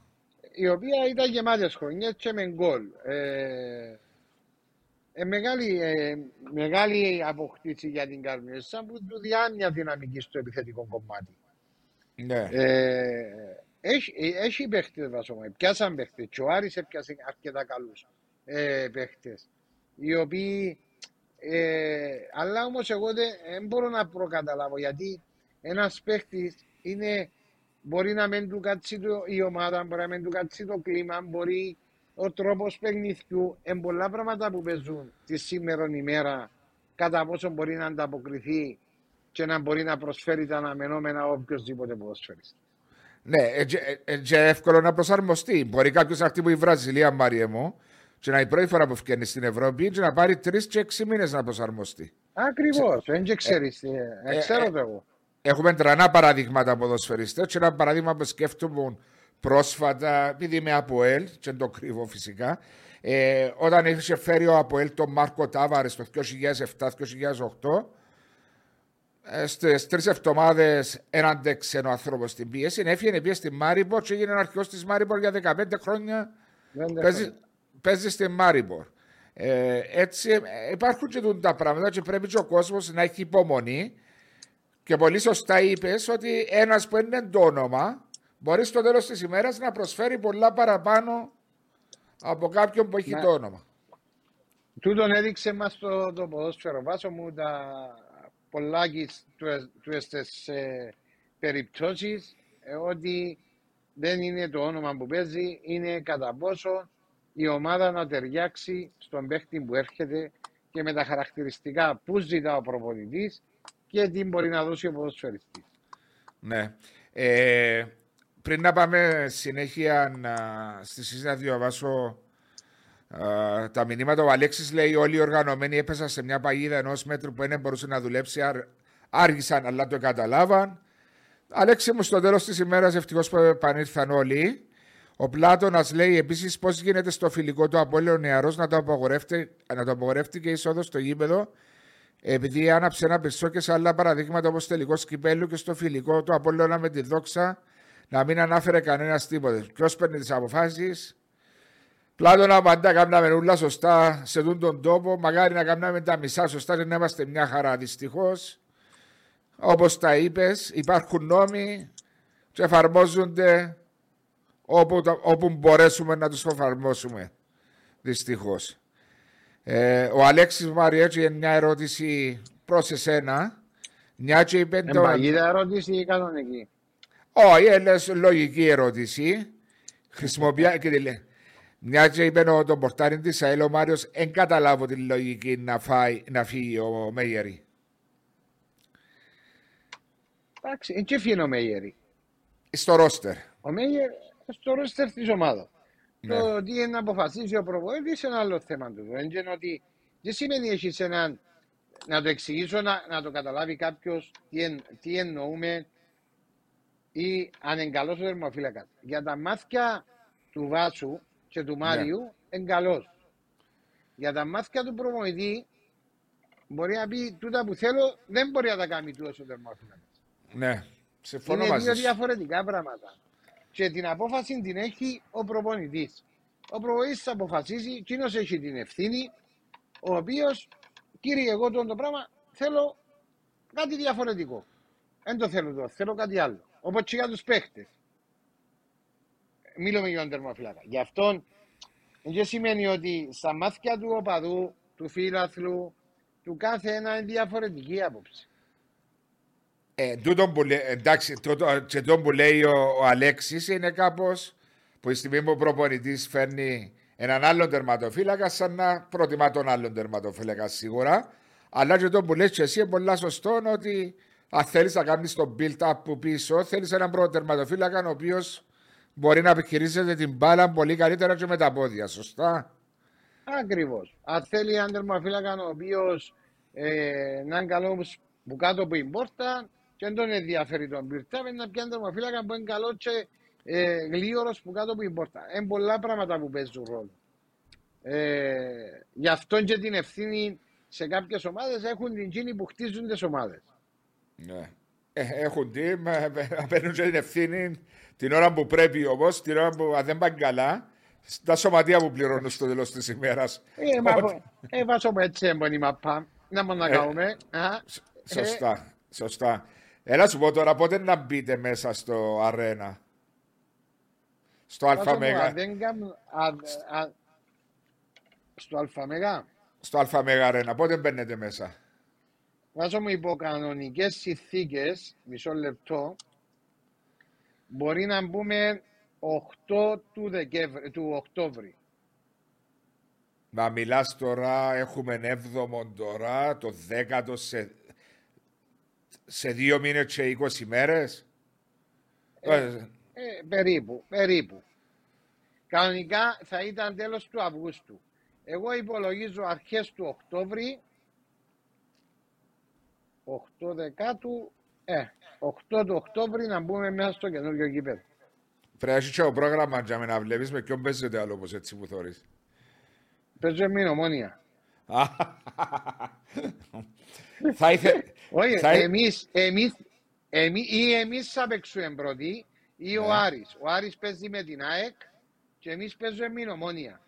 Η οποία ήταν γεμάτες χρονιές και με γκολ. Ε, ε, μεγάλη, ε, μεγάλη αποκτήση για την Καρμιέσσα που του διά μια δυναμική στο επιθετικό κομμάτι. Ναι. Ε, έχει, ε, έχει παίχτες βασόμα, πιάσαν παίχτες και ο Άρης έπιασε αρκετά καλούς ε, παίχτες οι οποίοι ε, αλλά όμως εγώ δεν, δεν μπορώ να προκαταλάβω γιατί ένας παίχτης είναι μπορεί να μην του κάτσει το, η ομάδα, μπορεί να μην του κάτσει το κλίμα, μπορεί ο τρόπος παιχνιδιού, εν πολλά πράγματα που παίζουν τη σήμερα ημέρα κατά πόσο μπορεί να ανταποκριθεί και να μπορεί να προσφέρει τα αναμενόμενα οποιοδήποτε ποδοσφαίρις. Ναι, είναι εύκολο να προσαρμοστεί. Μπορεί κάποιος να χτύπει η Βραζιλία, Μάριε μου, και να είναι η πρώτη φορά που φτιάχνεις στην Ευρώπη και να πάρει τρεις και έξι μήνες να προσαρμοστεί. Ακριβώς, δεν ξέρεις. ε, ξέρω ε, το εγώ. Έχουμε τρανά παραδείγματα ποδοσφαιριστές και ένα παράδειγμα που σκέφτομαι πρόσφατα, επειδή είμαι από ΕΛ, και δεν το κρύβω φυσικά, ε, όταν είχε φέρει ο Αποέλ τον Μάρκο Τάβαρες το 2007-2008, ε, Στις τρεις εβδομάδες έναν ο άνθρωπο στην πίεση. Έφυγε πήγε στη Μάριμπορ και έγινε αρχηγό της Μάριμπορ για 15 χρόνια. Παίζει, παίζεις στη Μάριμπορ. Ε, έτσι ε, υπάρχουν και τα πράγματα και πρέπει και ο κόσμος να έχει υπομονή. Και πολύ σωστά είπες ότι ένας που είναι το όνομα μπορεί στο τέλος της ημέρας να προσφέρει πολλά παραπάνω από κάποιον που έχει το όνομα. Τούτον έδειξε μας το, το ποδόσφαιρο. Βάσο μου τα πολλάκι στις ε, περιπτώσεις ε, ότι δεν είναι το όνομα που παίζει, είναι κατά πόσο η ομάδα να ταιριάξει στον παίχτη που έρχεται και με τα χαρακτηριστικά που ζητά ο προπονητής και τι μπορεί να δώσει ο ποδοσφαιριστής. Ναι. Ε, πριν να πάμε συνέχεια να, στη συζήτηση να διαβάσω Uh, τα μηνύματα ο Αλέξης λέει: Όλοι οι οργανωμένοι έπεσαν σε μια παγίδα ενός μέτρου που δεν μπορούσε να δουλέψει. Άργησαν, αλλά το καταλάβαν. Αλέξη μου, στο τέλος της ημέρας ευτυχώς που επανήλθαν όλοι. Ο Πλάτονα λέει επίσης πώς γίνεται στο φιλικό του Απόλαιο νεαρός να το απογορεύει και είσοδος στο γήπεδο, επειδή άναψε ένα πεσό και σε άλλα παραδείγματα όπως τελικό κυπέλου και στο φιλικό του Απόλαιο με τη δόξα να μην ανάφερε κανένας τίποτε. Ποιος παίρνει τις αποφάσεις, Πλάτωνα πάντα κάναμε όλα σωστά σε αυτόν τον τόπο. Μακάρι να κάναμε τα μισά σωστά και να είμαστε μια χαρά. Δυστυχώς, όπως τα είπες, υπάρχουν νόμοι και εφαρμόζονται όπου, όπου μπορέσουμε να τους εφαρμόσουμε. Δυστυχώς. Ε, ο Αλέξης Μαριέτσι έχει μια ερώτηση προς εσένα. Μια και είπε. το... παγίδα ερώτηση ή κανονική; Όχι, είναι λογική ερώτηση. Χρησιμοποιεί και τη λέει. Μια και είπε ο τον πορτάρι της ΑΕΛ ο Μάριος, δεν καταλάβω τη λογική να, φάει, να φύγει ο Μέγερη. Εντάξει, εν και φύγει ο Μέγερη. Στο ρόστερ. Ο Μέγερ στο ρόστερ τη ομάδα. Ναι. Το τι είναι να αποφασίσει ο προπονητής είναι ένα άλλο θέμα του. Δεν ότι δεν σημαίνει έχεις έναν. Να το εξηγήσω, να, να το καταλάβει κάποιος τι, εν, τι εννοούμε ή αν είναι καλός ο θερμοφύλακας. Για τα μάτια του Βάσου, και του Μάριου yeah. είναι καλός. Για τα μάτια του προπονητή μπορεί να πει τούτα που θέλω δεν μπορεί να τα κάνει του όσο τερμόφυλακα. Ναι, συμφωνώ Είναι μαζί δύο διαφορετικά πράγματα. Και την απόφαση την έχει ο προπονητής. Ο προπονητής θα αποφασίσει, εκείνος έχει την ευθύνη, ο οποίος, κύριε, εγώ το πράγμα θέλω κάτι διαφορετικό. Δεν το θέλω εδώ, θέλω κάτι άλλο. Όπως και για τους παίχτες μιλούμε για τον τερμοφυλάκα. Γι' αυτό δεν σημαίνει ότι στα μάτια του οπαδού, του φίλαθλου, του κάθε ένα είναι διαφορετική άποψη. Ε, τούτο που, εντάξει, τούτο, και το που λέει ο, ο Αλέξης είναι κάπως που η στιγμή που ο προπονητής φέρνει έναν άλλον τερματοφύλακα σαν να προτιμά τον άλλον τερματοφύλακα σίγουρα. Αλλά και το που λες και εσύ είναι πολύ σωστό ότι αν θέλεις να κάνεις τον build-up που πίσω, θέλεις έναν πρώτο τερματοφύλακα ο οποίος μπορεί να επιχειρήσετε την μπάλα πολύ καλύτερα και με τα πόδια, σωστά; Ακριβώς. Αν θέλει έναν τερμαφύλακα ο οποίος ε, να είναι καλός που κάτω από την πόρτα και δεν τον ενδιαφέρει τον πυρτά, να πιάνει τερμαφύλακα που είναι καλό και ε, γλίωρο που κάτω από την πόρτα. Είναι πολλά πράγματα που παίζουν ρόλο. Ε, γι' αυτό και την ευθύνη σε κάποιες ομάδες έχουν την κίνη που χτίζουν τις ομάδες. Ναι. Ε, έχουν τι, παίρνουν και την ευθύνη την ώρα που πρέπει όμως, την ώρα που δεν πάνε καλά, τα σωματεία που πληρώνουν στο τέλος της ημέρας. Ε, μα ε, βάζω έτσι έμπονη μαπά. Να μόνο να κάνουμε. Σωστά, σωστά. Έλα σου πω τώρα πότε να μπείτε μέσα στο αρένα. Στο Βάζω Αλφα μου, Μέγα. αν δεν κάνω- αν- αν- Στο Αλφαμεγά. Στο Αλφα Μέγα αρένα. Πότε μπαίνετε μέσα; Βάζω μου υπό κανονικές συνθήκες, μισό λεπτό, μπορεί να μπούμε 8 του, Δεκέμβρη, του Οκτώβρη. Μα μιλάς τώρα, έχουμε 7ο τώρα, το 10ο σε, σε δύο μήνες και 20 μέρες; Ε, Ε, περίπου, περίπου. Κανονικά θα ήταν τέλος του Αυγούστου. Εγώ υπολογίζω αρχές του Οκτώβρη, 8 Δεκάτου, ε, 8 του Οκτώβρη να μπούμε μέσα στο καινούργιο γήπεδο. Πρέπει να έχεις και το πρόγραμμα για να βλέπεις με ποιον παίζετε άλλο όπως έτσι που θωρείς. Παίζω με ομόνια. (laughs) θα ήθελε... Όχι, θα εί- εμείς, εμείς, εμείς, ή εμείς θα παίξουμε πρώτοι ή ο Ναι. Άρης. Ο Άρης παίζει με την ΑΕΚ και εμείς παίζουμε με την ομόνια.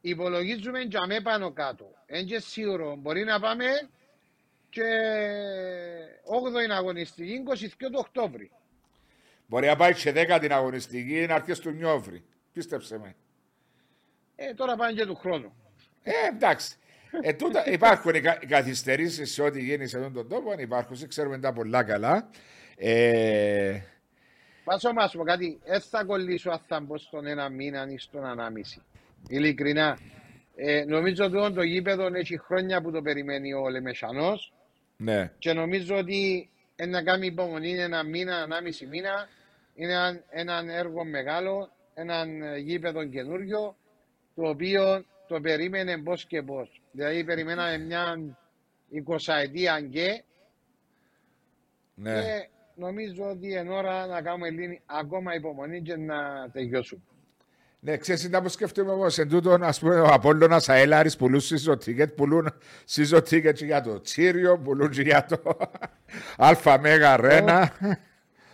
Υπολογίζουμε για με πάνω κάτω. Εν και σίγουρο μπορεί να πάμε και 8η αγωνιστική 22 του Οκτώβρη. Μπορεί να πάει και 10 την αγωνιστική να αρχίσει του Νιόβρη. Πίστεψε με. Ε, τώρα πάνε και του χρόνου. Ε, εντάξει. Ε, τούτα, υπάρχουν οι, κα, οι καθυστερήσεις σε ό,τι γίνει σε αυτόν τον τόπο. Υπάρχουν, ξέρουμε τα πολλά καλά. Ε, Πάσο μας πω κάτι, δεν θα κολλήσω αν θα μπω στον ένα μήνα ή στον ανάμιση. Ειλικρινά. Ε, νομίζω ότι το γήπεδο έχει χρόνια που το περιμένει ο Λεμεσανός ναι. και νομίζω ότι ένα κάνει υπομονή ένα μήνα, ανάμιση μήνα είναι ένα, έναν έργο μεγάλο, έναν ε, γήπεδο καινούριο το οποίο το περίμενε πώς και πώς. Δηλαδή περιμέναμε μια 20 ετία και ναι. και νομίζω ότι είναι ώρα να κάνουμε λίγη ακόμα υπομονή και να τελειώσουμε. Ναι, ξέρεις τι να μου σκέφτομαι όμως, εν τούτον, ας πούμε, ο Απόλλωνας αέλαρης πουλούν season ticket, πουλούν season ticket και για το Τσίριο, πουλούν και για το (laughs) Αλφα Μέγα Ρένα.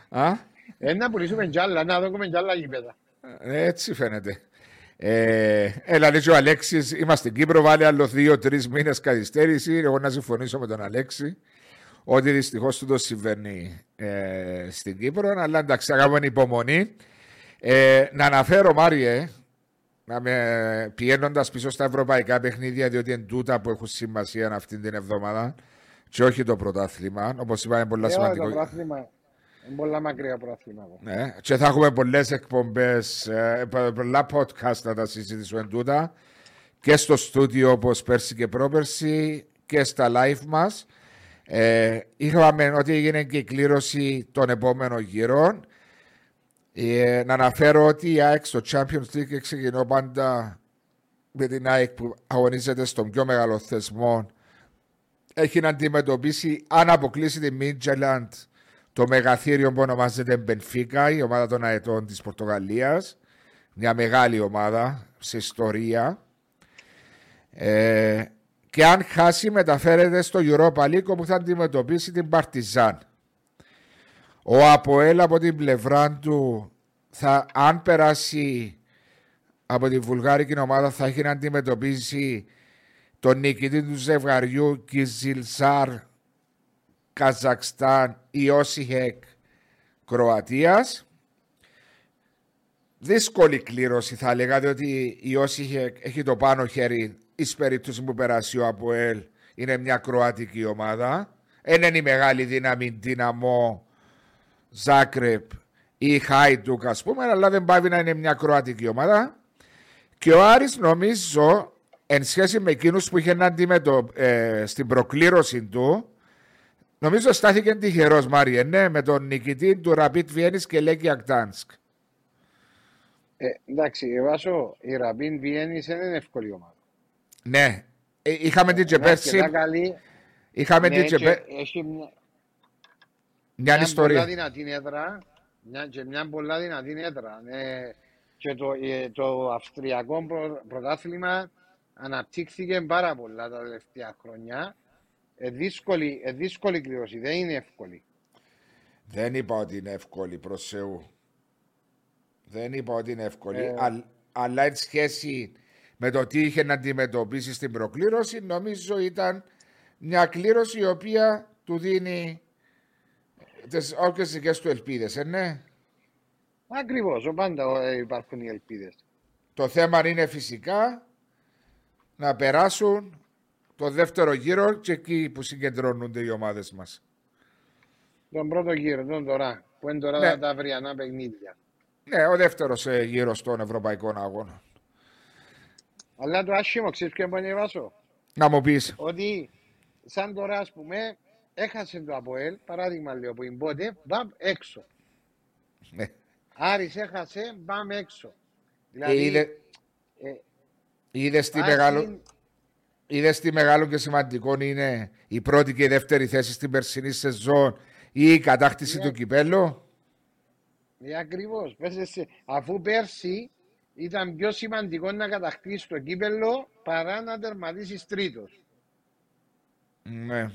Α, Ε, να πουλήσουμε κι άλλα, να δούμε κι άλλα γήπεδα. ε, έτσι φαίνεται. Ε, έλα, λέει και ο Αλέξης, είμαστε στην Κύπρο, βάλει άλλο δύο-τρεις μήνες καθυστέρηση. Εγώ να συμφωνήσω με τον Αλέξη ότι δυστυχώς του το συμβαίνει ε, στην Κύπρο, αλλά εντάξει, θα κάνουμε υπομονή. Ε, να αναφέρω, Μάριε, να με πηγαίνοντα πίσω στα ευρωπαϊκά παιχνίδια, διότι είναι τούτα που έχουν σημασία αυτή την εβδομάδα και όχι το πρωτάθλημα. Όπως είπα, είναι πολύ Ε, όχι, σημαντικό. το πρόθλημα είναι πολλά μακριά πρόθλημα. Ναι, και θα έχουμε πολλές εκπομπές, πολλά podcast να τα συζητήσουμε τούτα και στο στούντιο όπως πέρσι και πρόπερσι και στα live μας. Ε, είχαμε ότι έγινε και η κλήρωση των επόμενων γύρων. Ε, να αναφέρω ότι η ΑΕΚ στο Champions League ξεκινώ πάντα με την ΑΕΚ που αγωνίζεται στον πιο μεγάλο θεσμό. Έχει να αντιμετωπίσει, αν αποκλείσει τη Midtjylland, το μεγαθύριο που ονομάζεται Μπενφίκα, η ομάδα των αετών της Πορτογαλίας. Μια μεγάλη ομάδα σε ιστορία. Ε, και αν χάσει μεταφέρεται στο Europa League όπου θα αντιμετωπίσει την Παρτιζάν. Ο Αποέλ από την πλευρά του θα, αν περάσει από τη βουλγάρικη ομάδα θα έχει να αντιμετωπίσει τον νικητή του ζευγαριού Κιζιλσάρ Καζακστάν ή Όσιχεκ Κροατίας. Δύσκολη κλήρωση θα έλεγα διότι η Όσιχεκ έχει το πάνω χέρι εις περίπτωση που περάσει ο Αποέλ είναι μια κροατική ομάδα. Δεν είναι η μεγάλη δύναμη δυναμό Ζάκρεπ ή Χάιντουκ ας πούμε αλλά δεν πάει να είναι μια κροατική ομάδα. Και ο Άρης νομίζω εν σχέση με εκείνους που είχε να αντιμετωπίσει ε, στην προκλήρωση του Νομίζω στάθηκε τυχερός Μάριε, ναι, με τον νικητή του Rapid Vienna και Λέγκια Γκτάνσκ. Ε, εντάξει, Βάσο, η Ραμπίν Βιέννης δεν είναι εύκολη ομάδα. Ναι, Ε, είχαμε την και Είναι πέρσι. αρκετά καλή. Είχαμε Ναι, την και και πέρσι. Έχει μια, Μια μια πολλά ιστορία. δυνατή έδρα. Μια, και μια πολλά δυνατή έδρα. Ναι. Και το, ε, το αυστριακό προ, πρωτάθλημα αναπτύχθηκε πάρα πολλά τα τελευταία χρόνια. Ε, δύσκολη, ε, δύσκολη κλήρωση, δεν είναι εύκολη. Δεν είπα ότι είναι εύκολη, προς Θεού. Δεν είπα ότι είναι εύκολη. Ε. αλ- αλλά εν σχέση με το τι είχε να αντιμετωπίσει στην προκλήρωση, νομίζω ήταν μια κλήρωση η οποία του δίνει τις όποιες δικές του ελπίδες, ε, ναι. Ακριβώς, πάντα ε, υπάρχουν οι ελπίδες. Το θέμα είναι φυσικά να περάσουν το δεύτερο γύρο και εκεί που συγκεντρώνονται οι ομάδες μας. Τον πρώτο γύρο, τον τώρα, που είναι τώρα Ναι. τα αυριανά παιχνίδια. Ναι, ο δεύτερος ε, γύρος των ευρωπαϊκών αγώνων. Αλλά το άσχημο, ξέρεις ποιο μπορεί να βάσω. Να μου πεις. Ότι σαν τώρα, ας πούμε, έχασε το ΑΠΟΕΛ, παράδειγμα λέω που είναι πότε, μπαμ έξω. Ναι. Άρης έχασε, μπαμ έξω. Ε, είδε, ε, είδες τι βάσει- μεγάλο, είδες τι μεγάλο και σημαντικό είναι η πρώτη και η δεύτερη θέση στην περσινή σεζόν ή η κατάκτηση Ναι. του κυπέλου; Ε, ακριβώς. Πες εσύ, αφού πέρσι ήταν πιο σημαντικό να κατακτήσεις το κύπελο παρά να τερματίσεις τρίτος. Ναι.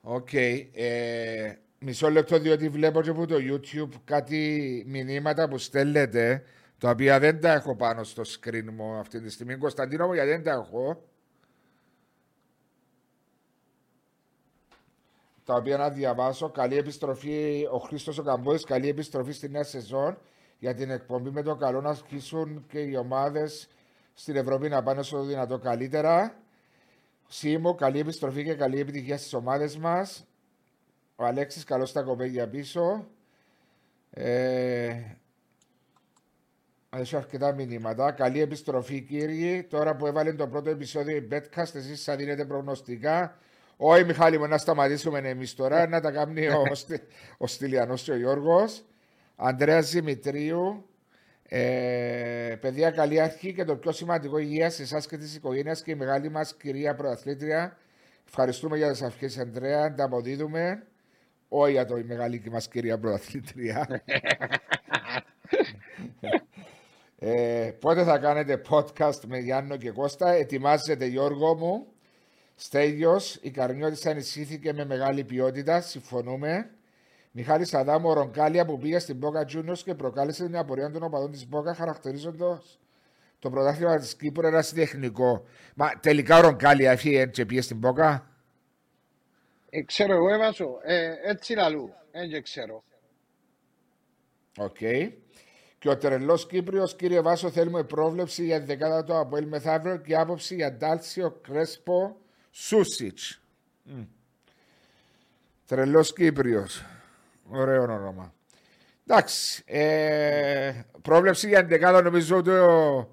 Οκ. Ε, μισό λεπτό διότι βλέπω και από το YouTube κάτι μηνύματα που στέλνετε τα οποία δεν τα έχω πάνω στο screen μου αυτή τη στιγμή. Κωνσταντίνο μου γιατί δεν τα έχω; Τα οποία να διαβάσω. Καλή επιστροφή ο Χρήστος ο Καμπόδης. Καλή επιστροφή στη νέα σεζόν για την εκπομπή με το καλό να ασκήσουν και οι ομάδες στην Ευρώπη να πάνε στο δυνατό καλύτερα. Σίμω, καλή επιστροφή και καλή επιτυχία στις ομάδες μας. Ο Αλέξης, καλώς τα κοπέγια πίσω. Ε, έχει αρκετά μηνύματα. Καλή επιστροφή, κύριοι. Τώρα που έβαλε το πρώτο επεισόδιο η Betcast, εσείς θα δίνετε προγνωστικά. Όχι, Μιχάλη μου, να σταματήσουμε εμείς τώρα, να τα κάνει ο, Στι- ο Στυλιανός και ο Γιώργος. Ανδρέας Δημητρίου, ε, παιδιά, καλή αρχή και το πιο σημαντικό υγεία σε εσάς και τη οικογένεια και η μεγάλη μας κυρία Πρωταθλήτρια. Ευχαριστούμε για τις ευχές, Ανδρέα. Ανταποδίδουμε. Όχι για το η μεγάλη μας κυρία Πρωταθλήτρια. (laughs) ε, πότε θα κάνετε podcast με Γιάννο και Κώστα; Ετοιμάζεται Γιώργο μου. Στέλιος, η Καρμιώτισσα ενισχύθηκε με μεγάλη ποιότητα. Συμφωνούμε. Μιχάλης Αδάμου, ο Ρονκάλια που πήγε στην Boca Juniors και προκάλεσε την απορία των οπαδών της Μπόκα, χαρακτηρίζοντας το πρωτάθλημα της Κύπρου ερασιτεχνικό. Μα τελικά ο Ρονκάλια έφυγε και πήγε στην Μπόκα. Ε, ξέρω εγώ ρε Βάσο, ε, έτσι λαλού, δεν ξέρω. Οκ. Και ο τρελός Κύπριος, κύριε Βάσο, θέλουμε πρόβλεψη για τη ενδεκάδα του Αποέλ μεθαύριο και άποψη για Ντάλσιο Κρέσπο Σούσιτς. Τρελός Κύπριος. Ωραίο όνομα. Εντάξει. Ε, πρόβλεψη για την δεκάδα νομίζω ότι ο,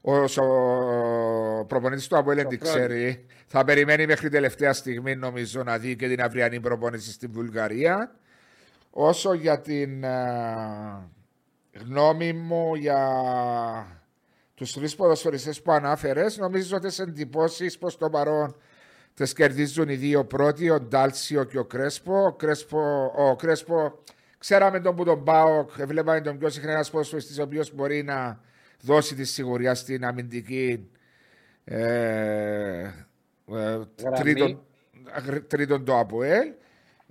ο, ο προπονητής του Αποέλ δεν την Σοφρόνης. ξέρει. Θα περιμένει μέχρι τελευταία στιγμή νομίζω να δει και την αυριανή προπόνηση στην Βουλγαρία. Όσο για την α, γνώμη μου για τους τρεις ποδοσφαιριστές που ανάφερες, νομίζω ότι τις εντυπώσεις προς το παρόν τις κερδίζουν οι δύο πρώτοι, ο Ντάλσιο και ο Κρέσπο. Ο Κρέσπο, ο Κρέσπο ξέραμε τον που τον πάω, βλέπαμε τον πιο συχνά ένας ποδοσφαιριστής ο οποίος μπορεί να δώσει τη σιγουριά στην αμυντική ε, ε, τρίτον, τρίτον το ΑΠΟΕΛ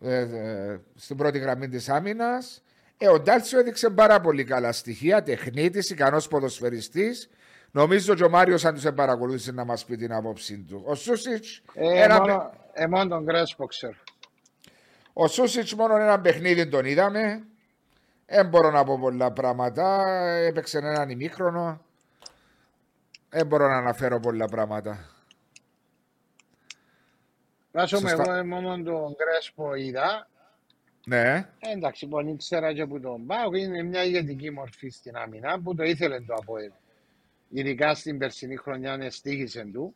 ε, ε, στην πρώτη γραμμή της άμυνας. Ε, ο Ντάλτσιο έδειξε πάρα πολύ καλά στοιχεία, τεχνίτης, ικανός ποδοσφαιριστής. Νομίζω και ο Μάριος αν τους παρακολούθησε να μας πει την άποψή του. Ο Σούσιτς, Ε, ένα μόνο, ε, μόνο τον Κρέσπο ξέρω. Ο Σούσιτς μόνο ένα παιχνίδι τον είδαμε. Δεν μπορώ να πω πολλά πράγματα. Έπαιξε έναν ημίχρονο. Δεν μπορώ να αναφέρω πολλά πράγματα. Βάσο με Σωστά. εγώ ε, μόνο τον Κρέσπο είδα. Ναι. Ε, εντάξει, bon, ήξερα και που τον πάω. Είναι μια ηγετική μορφή στην άμυνα που το ήθελε το ΑΠΟΕΛ. Ειδικά στην περσινή χρονιά εστίγησε του.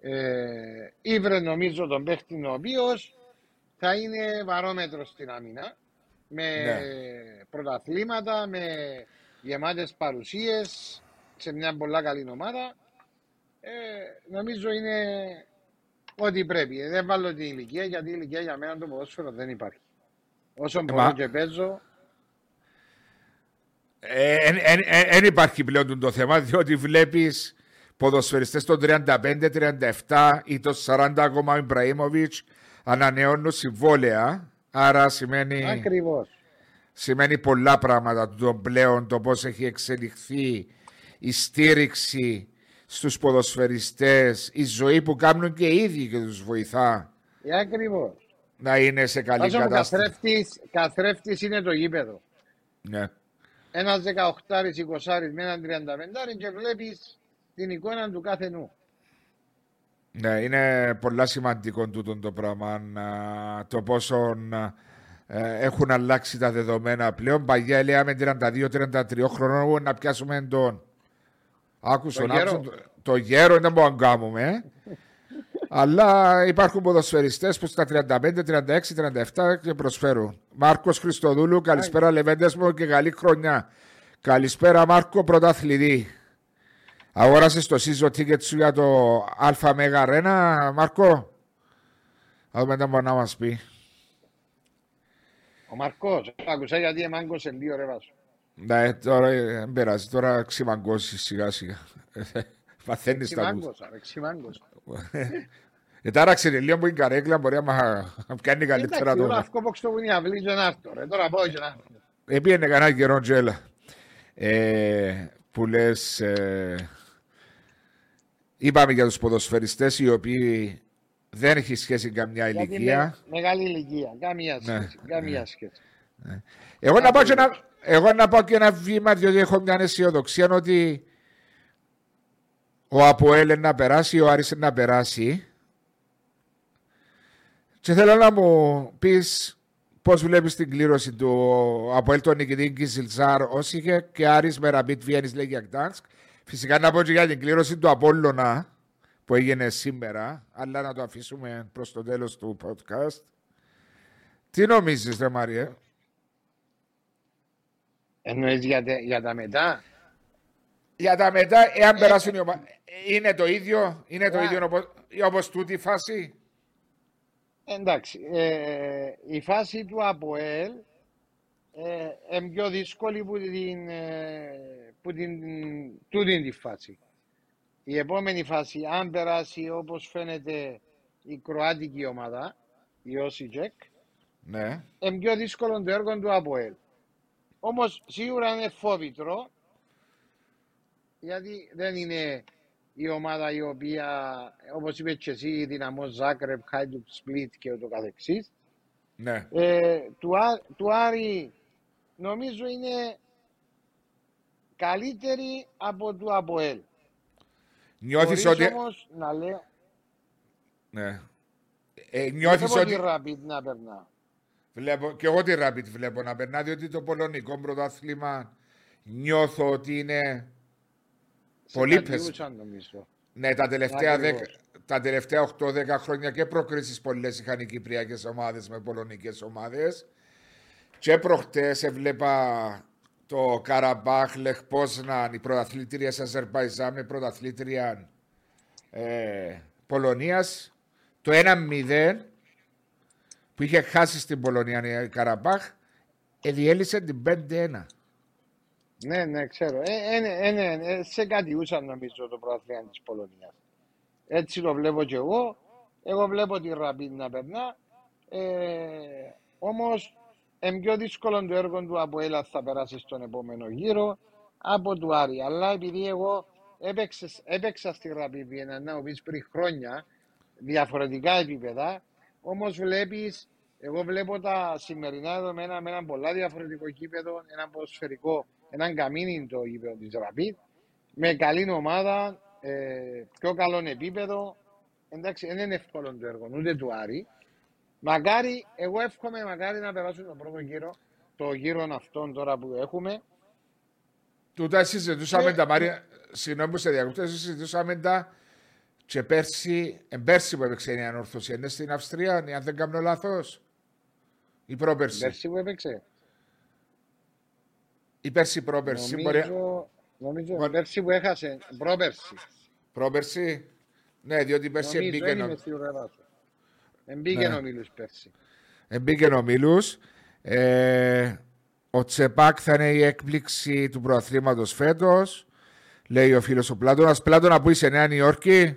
Ε, ήβρε νομίζω τον παίχτη ο οποίος θα είναι βαρόμετρος στην άμυνα. Με Ναι. πρωταθλήματα, με γεμάτες παρουσίες σε μια πολλά καλή ομάδα. Ε, νομίζω είναι ό,τι πρέπει. Ε, Δεν βάλω την ηλικία γιατί η ηλικία για μένα το ποδόσφαιρο δεν υπάρχει. Όσο μπορώ μα- και παίζω, Δεν υπάρχει πλέον το θέμα διότι βλέπεις ποδοσφαιριστές των 35-37 ή των 40 ακόμα ο Ιμπραήμοβιτς ανανεώνουν συμβόλαια. Άρα σημαίνει, ακριβώς. σημαίνει πολλά πράγματα το πλέον το πώς έχει εξελιχθεί η στήριξη στους ποδοσφαιριστές, η ζωή που κάνουν και οι ίδιοι και τους βοηθά. Ε, ακριβώς. να είναι σε καλή Βάζω μου κατάσταση. καθρέφτης, καθρέφτης είναι το γήπεδο. Ναι. Ένας 18 20 με έναν 35 και βλέπεις την εικόνα του κάθε νου. Ναι, είναι πολλά σημαντικό τούτο το πράγμα. να- Το πόσο να, ε, έχουν αλλάξει τα δεδομένα πλέον. Παγιά λέμε 32-33 χρονών να πιάσουμε τον. Άκουσον, Το γέρο. άκουσον, το, το γέρο δεν μπορούμε να κάνουμε. Ε. Αλλά υπάρχουν ποδοσφαιριστές που στα 35, 36, 37 και προσφέρουν. Μάρκος Χριστοδούλου, καλησπέρα Λεβέντες μου και καλή χρονιά. Καλησπέρα Μάρκο, πρωταθλητή. Αγόρασε το season ticket σου για το ΑΜΕΓ Αρένα, Μάρκο; Θα δούμε τι μπορεί να μας πει. Ο Μαρκός, άκουσα γιατί εμάγκωσε δύο ρε βάσο. Ναι, τώρα ε, δεν πειράζει. Τώρα ξυμαγκώσει σιγά σιγά. (laughs) Παθαίνεις τα κούτ. Ξημάγκωσα, ρε, ξημάγκωσα. (laughs) Ε, τάραξε λίγο που είναι καρέκλα, μπορεί να μα κάνει καλύτερα Εντάξει, τώρα τώρα. αυτό που στο που είναι η αυλή και να έρθω, ρε. Τώρα πάω και να έρθω. Επίενε κανένα καιρό τζέλα. Ε, που λες, ε, είπαμε για τους ποδοσφαιριστές οι οποίοι δεν έχει σχέση καμιά Γιατί ηλικία. με- Μεγάλη ηλικία, καμία Ναι, σχέση, καμία σχέση. Εγώ να, πάω και ένα, εγώ να πάω και ένα βήμα, διότι έχω μια αισιοδοξία ότι ο Αποέλ να περάσει, ο Άρης να περάσει. Και θέλω να μου πεις πώς βλέπεις την κλήρωση του Αποέλ τον νικητή Κιζιλζάρ Όσιγιεκ και Άρης με Ραπίντ Βιέννης Λέχια Γκντανσκ. Φυσικά να πω και για την κλήρωση του Απόλλωνα που έγινε σήμερα, αλλά να το αφήσουμε προς το τέλος του podcast. Τι νομίζεις, ρε Μάριε; Εννοείς για, τε- για τα μετά; Για τα μετά, εάν περάσουν οι ομα... είναι το ίδιο, είναι το Ε, ίδιο όπως, όπως τούτη η φάση; Εντάξει, ε, η φάση του ΑΠΟΕΛ ε, είναι πιο δύσκολη που την, ε, που την τούτη τη φάση. Η επόμενη φάση, αν περάσει όπως φαίνεται η κροάτικη ομάδα, η Όσιτζεκ, Ναι. είναι πιο δύσκολο το έργο του ΑΠΟΕΛ. Όμως σίγουρα είναι φόβητρο, γιατί δεν είναι η ομάδα η οποία, όπως είπε και εσύ, δυναμό Ζάκρεπ, Χάιντουκ, Σπλίτ και ούτω καθεξής. Ναι. Ε, του, Ά- του Άρη νομίζω είναι καλύτερη από του ΑΠΟΕΛ. Νιώθεις Χωρίς ότι... όμως να λέω, Ναι. Ε, δεν νιώθεις βλέπω ότι... τη Rapid να περνά. Βλέπω, και εγώ τη Rapid βλέπω να περνά, διότι το πολωνικό πρωτάθλημα νιώθω ότι είναι... Σε Πολύ κατιούσαν, νομίζω. Ναι, τα τελευταία, Ακριβώς. 10, τα τελευταία 8-10 χρόνια και προκρίσεις πολλές είχαν οι κυπριακές ομάδες με πολωνικές ομάδες. Και προχτές έβλεπα το Καραμπάχ, Λεχ Πόσναν, η πρωταθλήτρια σε Αζερβαϊζάν με πρωταθλήτρια ε, Πολωνίας. Το 1-0 που είχε χάσει στην Πολωνία η Καραμπάχ, εδιέλυσε την 5-1. Ναι, ναι, ξέρω. Ε, ε, ναι, ε, ναι, ε, σε κατιούσαν νομίζω το πρωτάθλημα της Πολωνίας. Έτσι το βλέπω και εγώ. Εγώ βλέπω τη Rapid να περνά. Ε, όμως, είναι πιο δύσκολο το έργο του από έλα θα περάσει στον επόμενο γύρο από του Άρη. Αλλά επειδή εγώ έπαιξες- έπαιξα στη Rapid Vienna, να μου πεις πριν χρόνια, διαφορετικά επίπεδα, όμως βλέπεις, εγώ βλέπω τα σημερινά δεδομένα με ένα πολλά διαφορετικό κήπεδο, ένα ποδοσφαιρικό, έναν καμίνι το γήπεδο της Rapid, με καλή ομάδα, ε, πιο καλό επίπεδο. Εντάξει, δεν είναι εύκολο το έργο, ούτε του Άρη. Μακάρι, εγώ εύχομαι μακάρι να περάσουν τον πρώτο γύρο, το γύρο αυτόν τώρα που έχουμε. Τούτα συζητούσαμε Ναι. τα Μάρια. Συγγνώμη που σε διακόπτω, συζητούσαμε τα και πέρσι, ε, πέρσι που έπαιξε η ανόρθωση, είναι στην Αυστρία, αν δεν κάνω λάθος. Ή πρόπερσι. Πέρσι που έπαιξε. Ή πέρσι πρόπερσι. Μπορεί... Νομίζω, νομίζω Μπορεί- πέρσι που έχασε, πρόπερσι. Πρόπερσι; Ναι, διότι πέρσι Νομίζω, εμπήκε, δεν είμαι ο... σίγουρο εδάσω. Εμπήκε Ναι. ο Μίλους πέρσι. εμπήκε ο Μίλους. Ε, ο Τσεπάκ θα είναι η έκπληξη του προαθλήματος φέτος. Λέει ο φίλος ο Πλάτωνας. Πλάτωνα που είσαι Νέα Νιόρκη;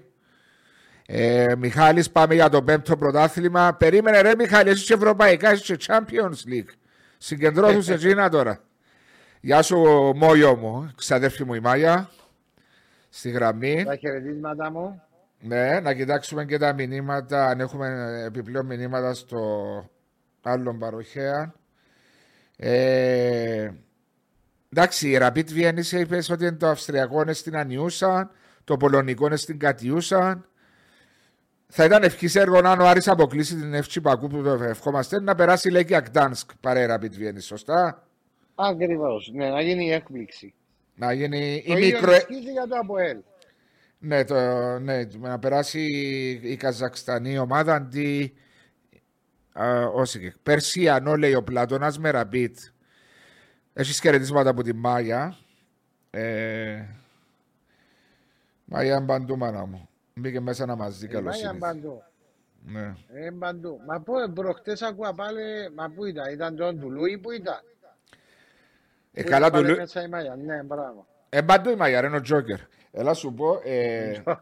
Ε, Μιχάλης, πάμε για το πέμπτο πρωτάθλημα. Περίμενε ρε Μιχάλη, εσύ είσαι ευρωπαϊκά, είσαι και Champions League. Συγκεντρώθου σε (laughs) Τζίνα τώρα. Γεια σου Μόγιο μου, ξαδέρφη μου η Μάγια. Στη γραμμή. Τα χαιρετίσματα μου. Ναι, να κοιτάξουμε και τα μηνύματα, αν έχουμε επιπλέον μηνύματα στο άλλον παροχέα. Ε, εντάξει, η Rapid Vienna είπες ότι το Αυστριακό είναι στην Ανιούσα, το Πολωνικό είναι στην Κατιούσα. Θα ήταν ευχής έργο αν ο Άρης αποκλείσει την Εύτσι Πακού που το ευχόμαστε να περάσει λέει και Ακτάνσκ παρέ Rapid Vienna, σωστά. Ακριβώς. Ναι, να γίνει η έκπληξη. Να γίνει η Το ίδιο μικρο... ισχύει για το ΑΠΟΕΛ. Ναι, το, ναι, να περάσει η Καζακστανή ομάδα αντί. Α, όσοι. Περσιανό λέει ο Πλάτονα με ραμπίτ. Έχεις χαιρετίσματα από τη Μάγια. Ε, Μάγια παντού, μάνα μου. Μπήκε μέσα να μας δει καλώ Μάγια παντού. Ναι. Ε, παντού. Μα πού, προχτές ακούω πάλι, μα πού ήταν, ήταν τον του Λούι που ήταν; Ε, Πού καλά ήταν του πάλι Λου... Μέσα η Μάγια, ναι, μπράβο. Ε, παντού η Μάγια, ρε, είναι ο Τζόκερ. Έλα σου πω. Ε, (laughs)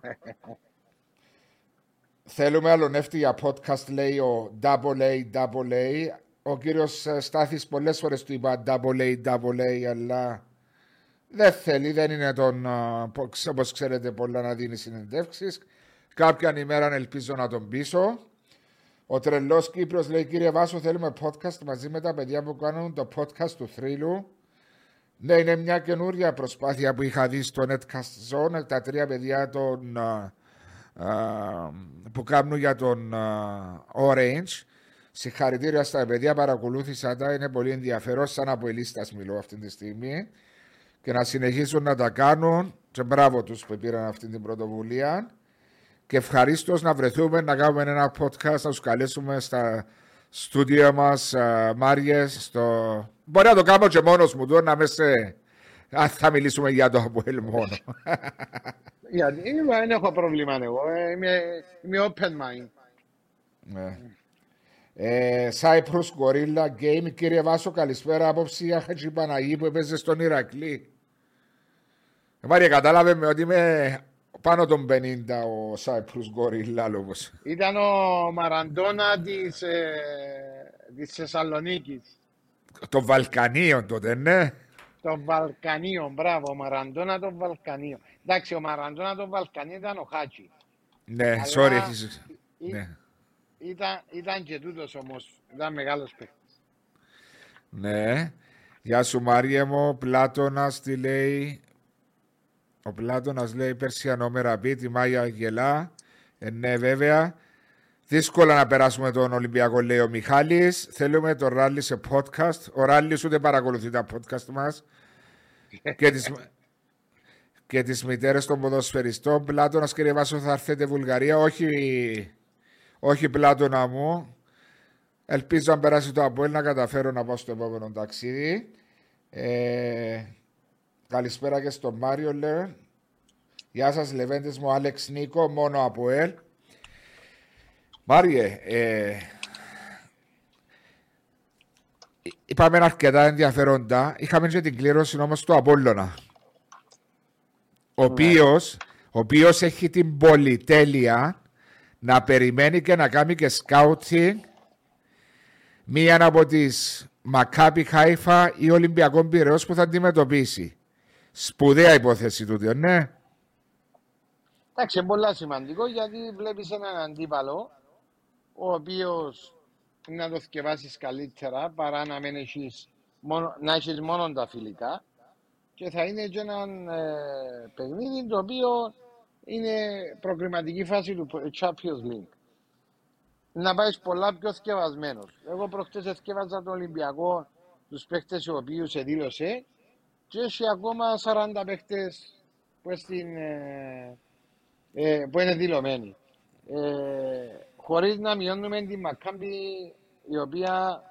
θέλουμε άλλον εύτη για podcast, λέει ο Double A, Double A. Ο κύριος ε, Στάθης πολλές φορές του είπα Double A, Double A, αλλά δεν θέλει, δεν είναι τον, α, πο- ξε- όπως ξέρετε, πολλά να δίνει συνεντεύξεις. Κάποια ημέρα ελπίζω να τον πείσω. Ο τρελός Κύπρος λέει: Κύριε Βάσο, θέλουμε podcast μαζί με τα παιδιά που κάνουν το podcast του θρύλου. Ναι, είναι μια καινούρια προσπάθεια που είχα δει στο Netcast Zone. Τα τρία παιδιά των, α, α, που κάνουν για τον α, Orange. Συγχαρητήρια στα παιδιά, παρακολούθησα τα. Είναι πολύ ενδιαφέρον. Σαν από ελίστας μιλώ αυτή τη στιγμή. Και να συνεχίσουν να τα κάνουν. Και μπράβο τους που πήραν αυτή την πρωτοβουλία. Και ευχαρίστως να βρεθούμε να κάνουμε ένα podcast, να τους καλέσουμε στα στούντιο μας, Μάριε. Στο... Μπορεί να το κάνω και μόνος μου τώρα, να μες σε. Αν θα μιλήσουμε για το Αποέλ μόνο. (laughs) Γιατί ε, δεν έχω πρόβλημα εγώ, ε, είμαι, είμαι open mind. ναι. ε, Cyprus Gorilla Game, κύριε Βάσο, καλησπέρα. Απόψη για Χατζη Παναγή που έπαιζε στον Ηρακλή. Ε, Μάρια, κατάλαβε με ότι είμαι πάνω των 50 ο Cyprus Gorilla λόγος. Ήταν ο Μαραντόνα της, ε, της Θεσσαλονίκης. Των Βαλκανίων τότε, ναι. Των Βαλκανίων, μπράβο, ο Μαραντόνα των Βαλκανίων. Εντάξει, ο Μαραντόνα των Βαλκανίων ήταν ο Χάτσι. Ναι, Αλλά sorry, έχεις... ή- Ναι. Ήταν, ήταν και τούτος όμως, ήταν μεγάλος παίκτης. ναι. Γεια σου Μάρια μου, Πλάτωνας τι λέει; Ο Πλάτωνας λέει Περσιανό Μεραμπή, τη Μάγια γελά. Ε, ναι βέβαια. Δύσκολα να περάσουμε τον Ολυμπιακό, λέει ο Μιχάλης. Θέλουμε το ράλι σε podcast. Ο Ράλης ούτε παρακολουθεί τα podcast μας. και τις, (laughs) και τις μητέρες των ποδοσφαιριστών. Πλάτωνας κύριε Βάσο θα έρθετε Βουλγαρία. Όχι, όχι Πλάτωνα μου. Ελπίζω αν περάσει το Αποέλ να καταφέρω να πάω στο επόμενο ταξίδι. Ε, καλησπέρα και στον Μάριο, λέω. Γεια σας, Λεβέντες μου, Άλεξ Νίκο, μόνο Αποέλ. Μάριε, ε, είπαμε αρκετά ενδιαφέροντα. Είχαμε και την κλήρωση όμως του Απόλλωνα. Ο οποίος, ο οποίος έχει την πολυτέλεια να περιμένει και να κάνει και σκάουτσινγκ μία από τις Μακάπη Χάιφα ή Ολυμπιακό Πυραιός που θα αντιμετωπίσει. Σπουδαία υπόθεση τούτη, ναι. Εντάξει, είναι πολύ σημαντικό γιατί βλέπεις έναν αντίπαλο ο οποίος να το θυκευάσεις καλύτερα παρά να μην έχεις μόνο, να έχεις μόνο τα φιλικά και θα είναι και ένα ε, παιχνίδι το οποίο είναι προκριματική φάση του Champions League. Να πάεις πολλά πιο θυκευασμένος. Εγώ προχτές θυκευάζα τον Ολυμπιακό τους παίχτες οι οποίους εδήλωσε και έχει ακόμα 40 παίχτες που, στην, ε, ε, που είναι δηλωμένοι. Ε, χωρίς να μειώνουμε την Μακάμπη η οποία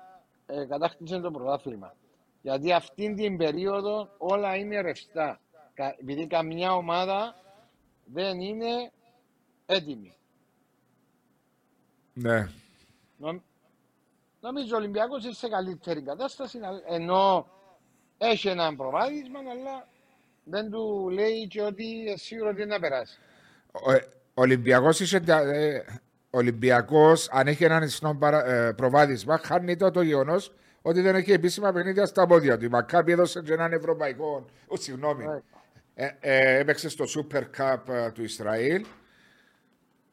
ε, κατάκτησε το πρωτάθλημα. Γιατί αυτήν την περίοδο όλα είναι ρευστά. Κα- Επειδή καμιά ομάδα δεν είναι έτοιμη. Ναι. Νομ- Νομίζω ο Ολυμπιακός είναι σε καλύτερη κατάσταση να- ενώ έχει ένα προβάδισμα αλλά δεν του λέει και ότι ε, σίγουρο ότι είναι να περάσει. Ο ε, Ολυμπιακός είχε, ε, Ολυμπιακός, αν έχει έναν ισχυρό παρα- ε, προβάδισμα, χάνει το, το γεγονός ότι δεν έχει επίσημα παιχνίδια στα πόδια του. Η Μακάπη έδωσε και έναν ευρωπαϊκό. Ο, συγγνώμη. Ναι. Ε, ε, έπαιξε στο Super Cup ε, του Ισραήλ.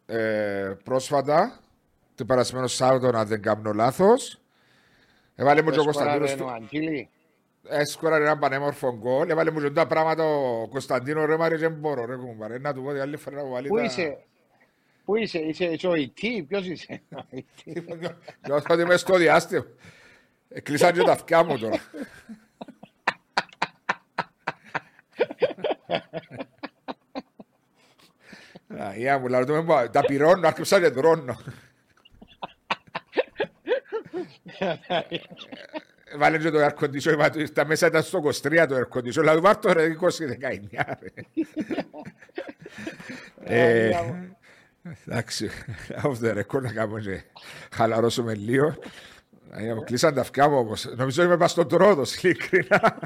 ε, πρόσφατα, το περασμένο Σάββατο, αν δεν κάνω λάθος. Έβαλε μου και ο Κωνσταντίνο. Έσκοραρε ο Αγγίλη. Έσκορα ένα πανέμορφο γκολ. Έβαλε μου και τα πράγματα ο Κωνσταντίνο ρε Μάρι, δεν μπορώ ρε κουμπάρε. Να του πω ότι άλλη φορά να βάλει Πού τα... είσαι, πού είσαι, είσαι, είσαι ο ΙΤ, ποιος είσαι; Ο (laughs) IT. Νιώθω ότι είμαι στο διάστημα. Κλείσαν και τα αυτιά μου τώρα. Αγία μου, λαό, το με πω, τα πυρώνω, άρχισα και τρώνω. (laughs) Βάλε και το air condition, είπα του, τα μέσα ήταν στο 23 το air condition, δηλαδή βάρ' το ρε 20-19 ρε. Ε, Αγία μου. Εντάξει, off the record να κάνουμε και χαλαρώσουμε λίγο. Αγία μου, Κλείσαν τα αυτιά μου όμως. Νομίζω είμαι πας στον τρόδος, ειλικρινά.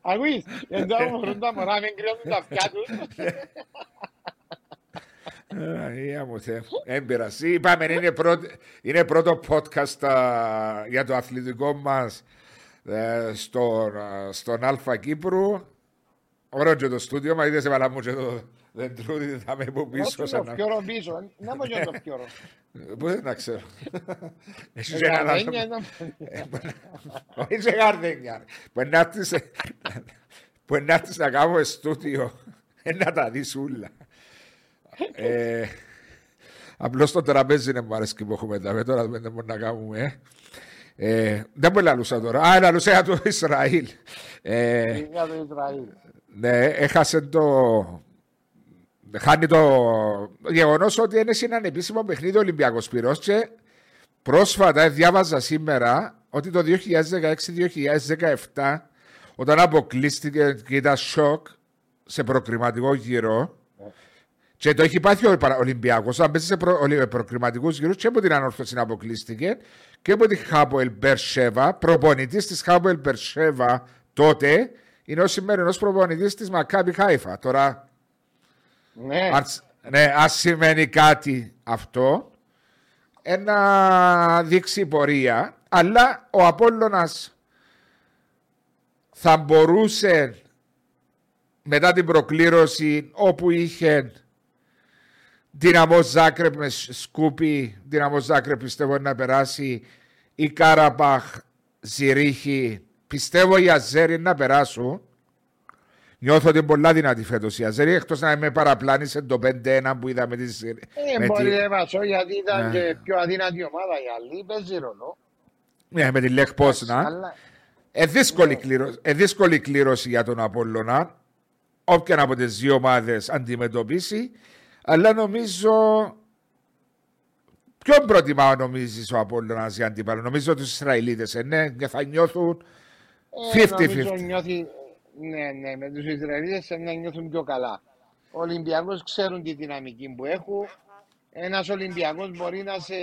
Ακούεις, εδώ μου βρουν τα μωρά, μην κρυώνουν τα αυτιά τους. Αγία μου, Θεέ. Έμπειραση. Είπαμε, είναι πρώτο, είναι πρώτο podcast α, για το αθλητικό μας ε, στον, α, στον Αλφα Κύπρου. Ωραίο και το στούντιο, μας είδες έβαλα μου και το δεντρούδι, θα με πω πίσω. Όχι σαν το να- πιόρο πίσω, να μου γίνει το πιόρο. Πού δεν τα ξέρω. Έχεις και ένα Γαρδένια άλλο- είναι- Όχι σε γαρδένια. Μπορεί (laughs) να έρθεις- Μπορεί να έρθεις να κάνουμε στούντιο ε, να τα δεις ούλα. Ε, Απλώς το τραπέζι είναι μου αρέσει που έχουμε τα τώρα δεν μπορούμε να κάνουμε. ε. Ε, δεν μπορεί να λούσα τώρα. Α, να λούσα για το Ισραήλ. Ε, Για το Ισραήλ. ναι, έχασε το. Χάνει το γεγονός ότι είναι σε έναν επίσημο παιχνίδι Ολυμπιακός Πυρός και πρόσφατα ε, διάβαζα σήμερα ότι το 2016-2017 όταν αποκλείστηκε και ήταν σοκ σε προκριματικό γύρο και το έχει πάθει ο Παρα- Ολυμπιακός. Όταν παίζει σε προ, ολυ- προκριματικούς γύρους και από την ανόρθωση αποκλείστηκε και από τη Χάποελ Μπερσέβα προπονητής της Χάποελ Μπερσέβα τότε είναι ο σημερινός προπονητής της Μακάμπι Χάιφα. Τώρα Ναι, αν, ναι, αν σημαίνει κάτι αυτό, ένα δείξει πορεία, αλλά ο Απόλλωνας θα μπορούσε μετά την προκλήρωση όπου είχε Ντιναμό Ζάγκρεπ με Σ- Σκούπι, Ντιναμό Ζάγκρεπ πιστεύω να περάσει η Κάραμπαχ, Ζυρίχη, πιστεύω οι Αζέρι να περάσουν. Νιώθω ότι είναι πολλά δυνατή φέτος η Αζέρι, εκτός να με παραπλάνησε το 5-1 που είδαμε τη Ζυρ- Ε, με, μπορεί τη, ρε Βάσο, γιατί ήταν Ναι. και πιο αδύνατη ομάδα η άλλη, παίζει ρόλο. ναι, με τη Λεχ Πόζναν. Αλλά Ε, δύσκολη, κλήρωση, ε, δύσκολη κλήρωση για τον Απόλλωνα, όποια από τις δύο ομάδες αντιμετωπίσει, αλλά νομίζω... Ποιον προτιμά νομίζεις ο Απόλλωνας για αντίπαλος; Νομίζω τους Ισραηλίτες, ε, ναι, και θα νιώθουν ε, 50-50. νομίζω νιώθει, ναι, ναι, με τους Ισραηλίτες να νιώθουν πιο καλά. Ο Ολυμπιακός ξέρουν τη δυναμική που έχουν. Ένας Ολυμπιακός μπορεί να, σε,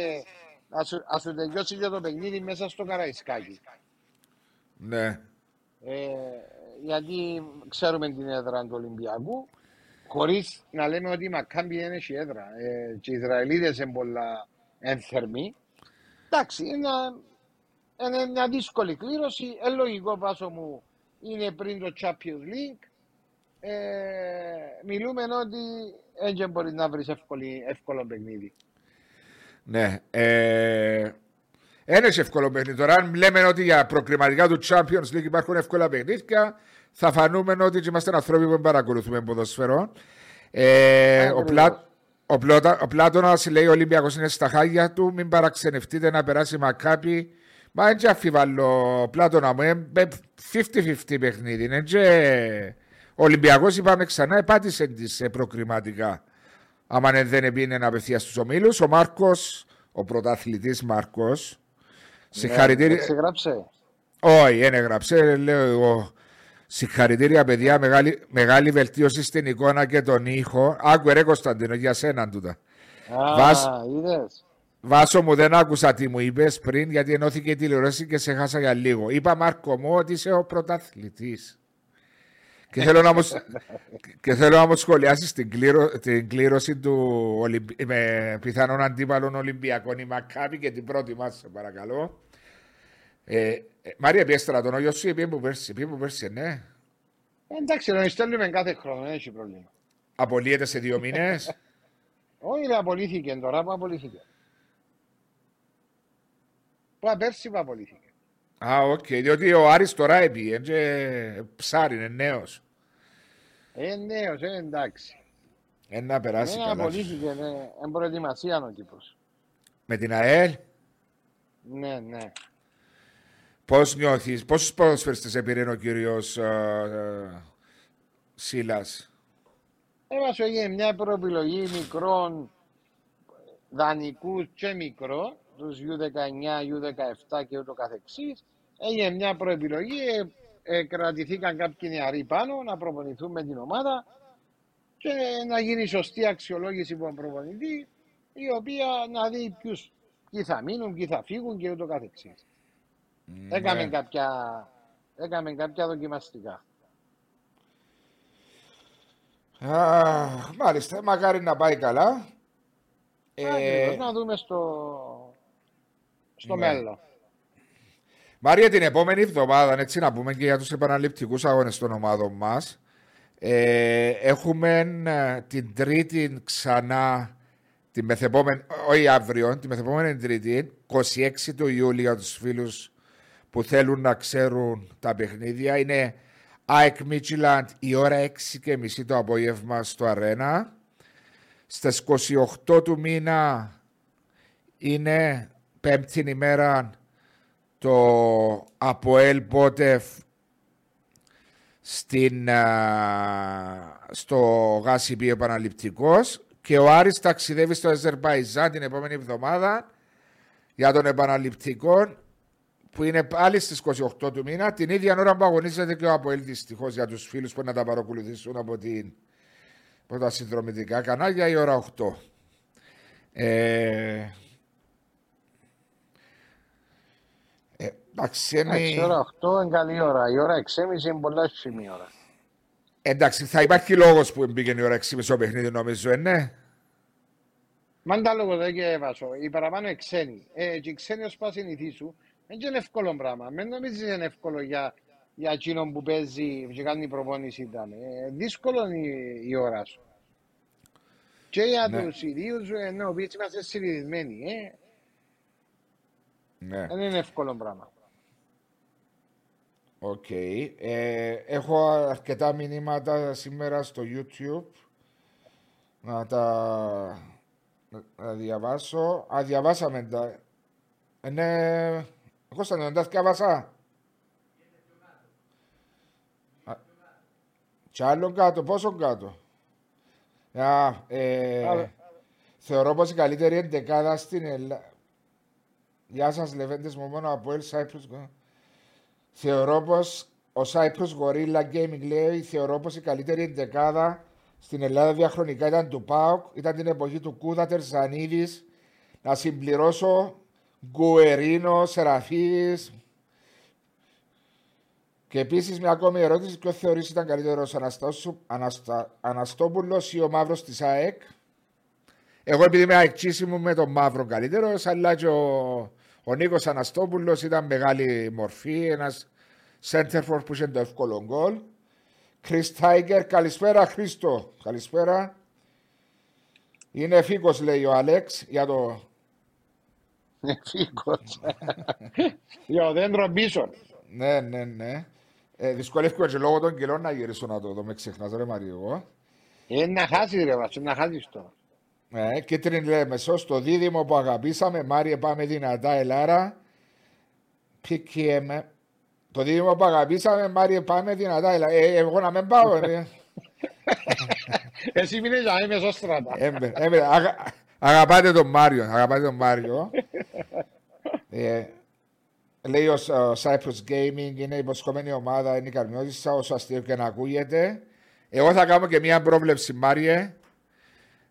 να, σου, να σου τελειώσει και το παιχνίδι μέσα στο Καραϊσκάκι. Ναι. Ε, γιατί ξέρουμε την έδρα του Ολυμπιακού, χωρίς να λέμε ότι η Μακάμπη δεν έχει έδρα. Ε, και οι Ισραηλίδε είναι πολλά ένθερμοι. Εντάξει, είναι, είναι μια δύσκολη κλήρωση. Ε, λογικό πάσο μου είναι πριν το Champions League. Ε, μιλούμε ότι δεν μπορείς να βρεις εύκολο παιχνίδι. Ναι. Ε, ένα εύκολο παιχνίδι. Τώρα, αν λέμε ότι για προκριματικά του Champions League υπάρχουν εύκολα παιχνίδια, θα φανούμε ότι και είμαστε άνθρωποι που παρακολουθούμε ποδοσφαιρό. Ε, ο, Ακριβώς. Πλά, ο, Πλώτα, ο Πλάτωνας λέει ο Ολυμπιακός είναι στα χάγια του, μην παραξενευτείτε να περάσει μακάπη. Μα δεν αφιβάλλω Πλάτωνα μου, είναι 50-50 παιχνίδι. Είναι και... Ο Ολυμπιακός είπαμε ξανά επάτησε τις ε, προκριματικά. Άμα ναι, δεν επίνε απευθεία στους ομίλους, ο Μάρκος, ο πρωταθλητής Μάρκος, συγχαρητήρια. Έτσι γράψε. Όχι, δεν έγραψε, λέω εγώ. Συγχαρητήρια, παιδιά, μεγάλη, μεγάλη βελτίωση στην εικόνα και τον ήχο. Άκου ρε Κωνσταντίνο, για σένα τούτα. Α, Βάζ- είδες. Βάσο μου, δεν άκουσα τι μου είπες πριν, γιατί ενώθηκε η τηλεόραση και σε χάσα για λίγο. Είπα, Μάρκο μου, ότι είσαι ο πρωταθλητής. Και θέλω να μου, και θέλω να μου σχολιάσεις την, κλήρω, την κλήρωση του Ολυμπ- με πιθανόν αντίπαλων Ολυμπιακών η Μακάβη και την πρώτη μας, σε παρακαλώ. Ε, ε, Μάρια, πιέστρα τον Ιωσή, πήγε που πέρσι, πήγε που πέρσι, ναι. Εντάξει, τον στέλνουμε κάθε χρόνο, δεν έχει πρόβλημα. Απολύεται σε δύο μήνες. (laughs) Όχι, ρε, απολύθηκε τώρα που απολύθηκε. Που πέρσι που απολύθηκε. Α, οκ. Διότι ο Άρης τώρα έπιε και ψάρι, είναι νέος. Ε, νέος, ε, εντάξει. Ένα περάσει Εμένα καλά. απολύθηκε, ναι, εν προετοιμασία ο τύπος. Με την ΑΕΛ, Ναι, ναι. Πώς νιώθεις, πόσους ποδοσφαιριστές επήρε ο κύριος ε, ε, Σίλας; Έβασε έγινε μια προεπιλογή μικρών δανεικούς και μικρό, τους U19, U17 και ούτω καθεξής. Έγινε μια προεπιλογή, ε, ε, κρατηθήκαν κάποιοι νεαροί πάνω να προπονηθούν με την ομάδα και να γίνει σωστή αξιολόγηση από τον προπονητή, η οποία να δει ποιους, ποιοι θα μείνουν, ποιοι θα φύγουν και ούτω καθεξής. Έκαμε, Ναι. κάποια, έκαμε κάποια δοκιμαστικά. Αχ, μάλιστα, μακάρι να πάει καλά. Ε, Ακριβώς, να δούμε στο, στο ναι. μέλλον. Μάρια, την επόμενη εβδομάδα, έτσι να πούμε και για τους επαναληπτικούς αγώνες των ομάδων μας, ε, έχουμε ε, την τρίτη ξανά, την μεθεπόμενη, όχι αύριο, την μεθεπόμενη τρίτη, 26 του Ιούλη για τους φίλους που θέλουν να ξέρουν τα παιχνίδια. Είναι ΑΕΚ Μίτσιλαντ η ώρα 6 και μισή το απόγευμα στο Αρένα. Στις 28 του μήνα είναι πέμπτη ημέρα το Αποέλ Μπότεφ στην, α, στο Γάσιμπι επαναληπτικός και ο Άρης ταξιδεύει στο Αζερμπαϊζάν την επόμενη εβδομάδα για τον επαναληπτικό που είναι πάλι στις 28 του μήνα την ίδια ώρα που αγωνίζεται και ο Αποέλ δυστυχώς για τους φίλους που να τα παρακολουθήσουν από, την, από τα συνδρομητικά κανάλια η ώρα 8. Ε, ε, εντάξει, είναι- Εντάξει, η ώρα 8 είναι καλή ώρα. Η ώρα 6.30 είναι πολλά σημεία ώρα. εντάξει, θα υπάρχει λόγος που μπήκε η ώρα 6 στο παιχνίδι νομίζω, ε, ναι. Μάντα λόγω δεν και βάσο. Οι παραπάνω είναι ξένοι. Ε, και οι ξένοι ως πας συνηθίσου, δεν είναι εύκολο πράγμα. Μην νομίζεις είναι εύκολο για, για εκείνον που παίζει και κάνει προπόνηση ήταν. Ε, δύσκολο είναι η, η ώρα σου. Και για Ναι. τους ιδίους, ενώ οποίοι είμαστε συνηθισμένοι, ε, ναι. δεν είναι εύκολο πράγμα. Οκ. Ε, έχω αρκετά μηνύματα σήμερα στο YouTube. Να τα να, να διαβάσω. Α, διαβάσαμε τα. Ε, ναι. Κώστα, δεν τα διαβάσα. Α, Κι άλλο κάτω, πόσο κάτω. Α, ε, Άλλο. θεωρώ πως η καλύτερη εντεκάδα στην Ελλάδα. Γεια σας, Λεβέντες μου, μόνο από El Cyprus. Θεωρώ πως ο Cyprus Gorilla Gaming λέει θεωρώ πως η καλύτερη εντεκάδα στην Ελλάδα διαχρονικά ήταν του ΠΑΟΚ, ήταν την εποχή του Κούδα Τερζανίδης, να συμπληρώσω Γκουερίνο, Σεραφίδης και επίσης μια ακόμη ερώτηση ποιος θεωρείς ήταν καλύτερος Αναστάσου- Αναστα... Αναστόπουλος ή ο Μαύρος της ΑΕΚ; Εγώ επειδή είμαι αεξής ήμουν με τον Μαύρο καλύτερος αλλά και ο, ο Νίκος Αναστόπουλος ήταν μεγάλη μορφή ένας center for που είχε το εύκολο γκολ. Chris Tiger, καλησπέρα Χρήστο, καλησπέρα. Είναι φίκος λέει ο Αλέξ για το... Φύγος. Για ο δέντρο πίσω. Ναι, ναι, ναι. Ε, δυσκολεύομαι και λόγω των κιλών να γυρίσω να το δω, με ξεχνάς ρε Μαριώ. Ε, να χάσεις ρε βάσο, να χάσεις το. Ε, κίτρινη λέμεσο στο δίδυμο που αγαπήσαμε, Μάριε πάμε δυνατά Ελάρα. PKM. Το δίδυμο που αγαπήσαμε, Μάριε πάμε δυνατά Ελάρα. Ε, εγώ να μην πάω. (laughs) Ε, Εσύ μείνες για είμαι στράτα. Έμπε, έμπε, αγα, αγαπάτε τον Μάριο, αγαπάτε τον Μάριο. Ε, λέει ο, Σ- ο Cyprus Gaming είναι υποσχομένη ομάδα, είναι η καρμιότητα, όσο αστείο και να ακούγεται. Εγώ θα κάνω και μια πρόβλεψη, Μάριε,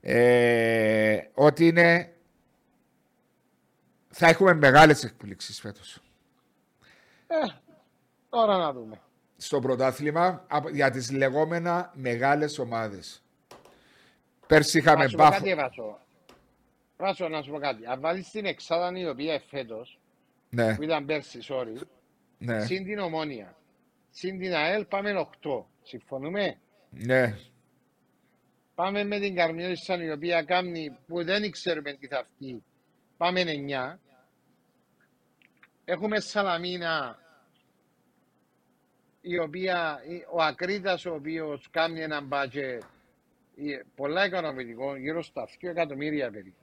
ε, ότι είναι θα έχουμε μεγάλες εκπλήξεις φέτος. Ε, τώρα να δούμε. Στο πρωτάθλημα απ- για τις λεγόμενα μεγάλες ομάδες. Πέρσι είχαμε Να σου πω μπάφο. Κάτι, Βάσο. Βάσο, να σου πω κάτι. Αν βάλεις την εξάδα η οποία φέτος, Ναι, που ήταν πέρσι, sorry, ναι, συν την ομόνια, συν την ΑΕΛ, πάμε 8. Συμφωνούμε; ναι. Πάμε με την Καρμιώτισσα η οποία κάνει που δεν ξέρουμε τι θα φτύει. Πάμε 9. Έχουμε Σαλαμίνα η οποία, ο Ακρίτας ο οποίος κάνει ένα μπάτζε πολλά ικανοποιητικό, γύρω στα 2 εκατομμύρια περίπου,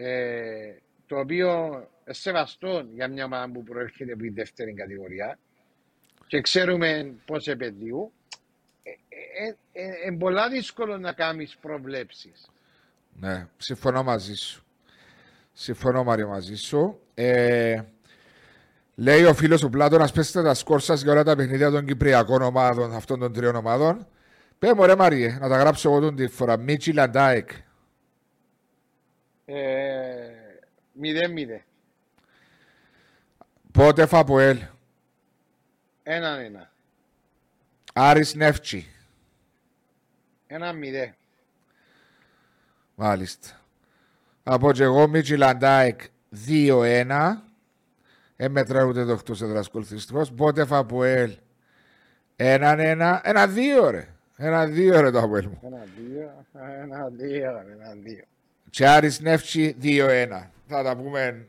ε, το οποίο σεβαστό για μια ομάδα που προέρχεται από τη δεύτερη κατηγορία και ξέρουμε πώς επενδύουν, είναι ε, ε, ε, πολλά δύσκολο να κάνεις προβλέψεις. Ναι, συμφωνώ μαζί σου. Συμφωνώ Μάριο μαζί σου. Ε, λέει ο φίλος ο Πλάτων, να πείτε τα σκόρ σας για όλα τα παιχνίδια των Κυπριακών ομάδων, αυτών των τριών ομάδων. Πε μου, ρε Μάριε, να τα γράψω εγώ τον τη φορά. Μίτσιλαντ ΑΕΚ. Μηδέν μηδέν. Μπότεφ Αποέλ. Έναν ένα. Άρης Νέφτσι. Ένα μηδέν. Μάλιστα. Από και εγώ Μίτσι Λαντάικ 2-1. Δεν μετράω ούτε το εκτός έδρας κολθιστικός. Πότε Φαποέλ. Έναν ένα. Ένα δύο ρε. Ένα δύο ρε το Αποέλ μου. Ένα δύο. Ένα δύο. Ένα δύο. Και Άρης Νεύτσι 2-1. Θα τα πούμε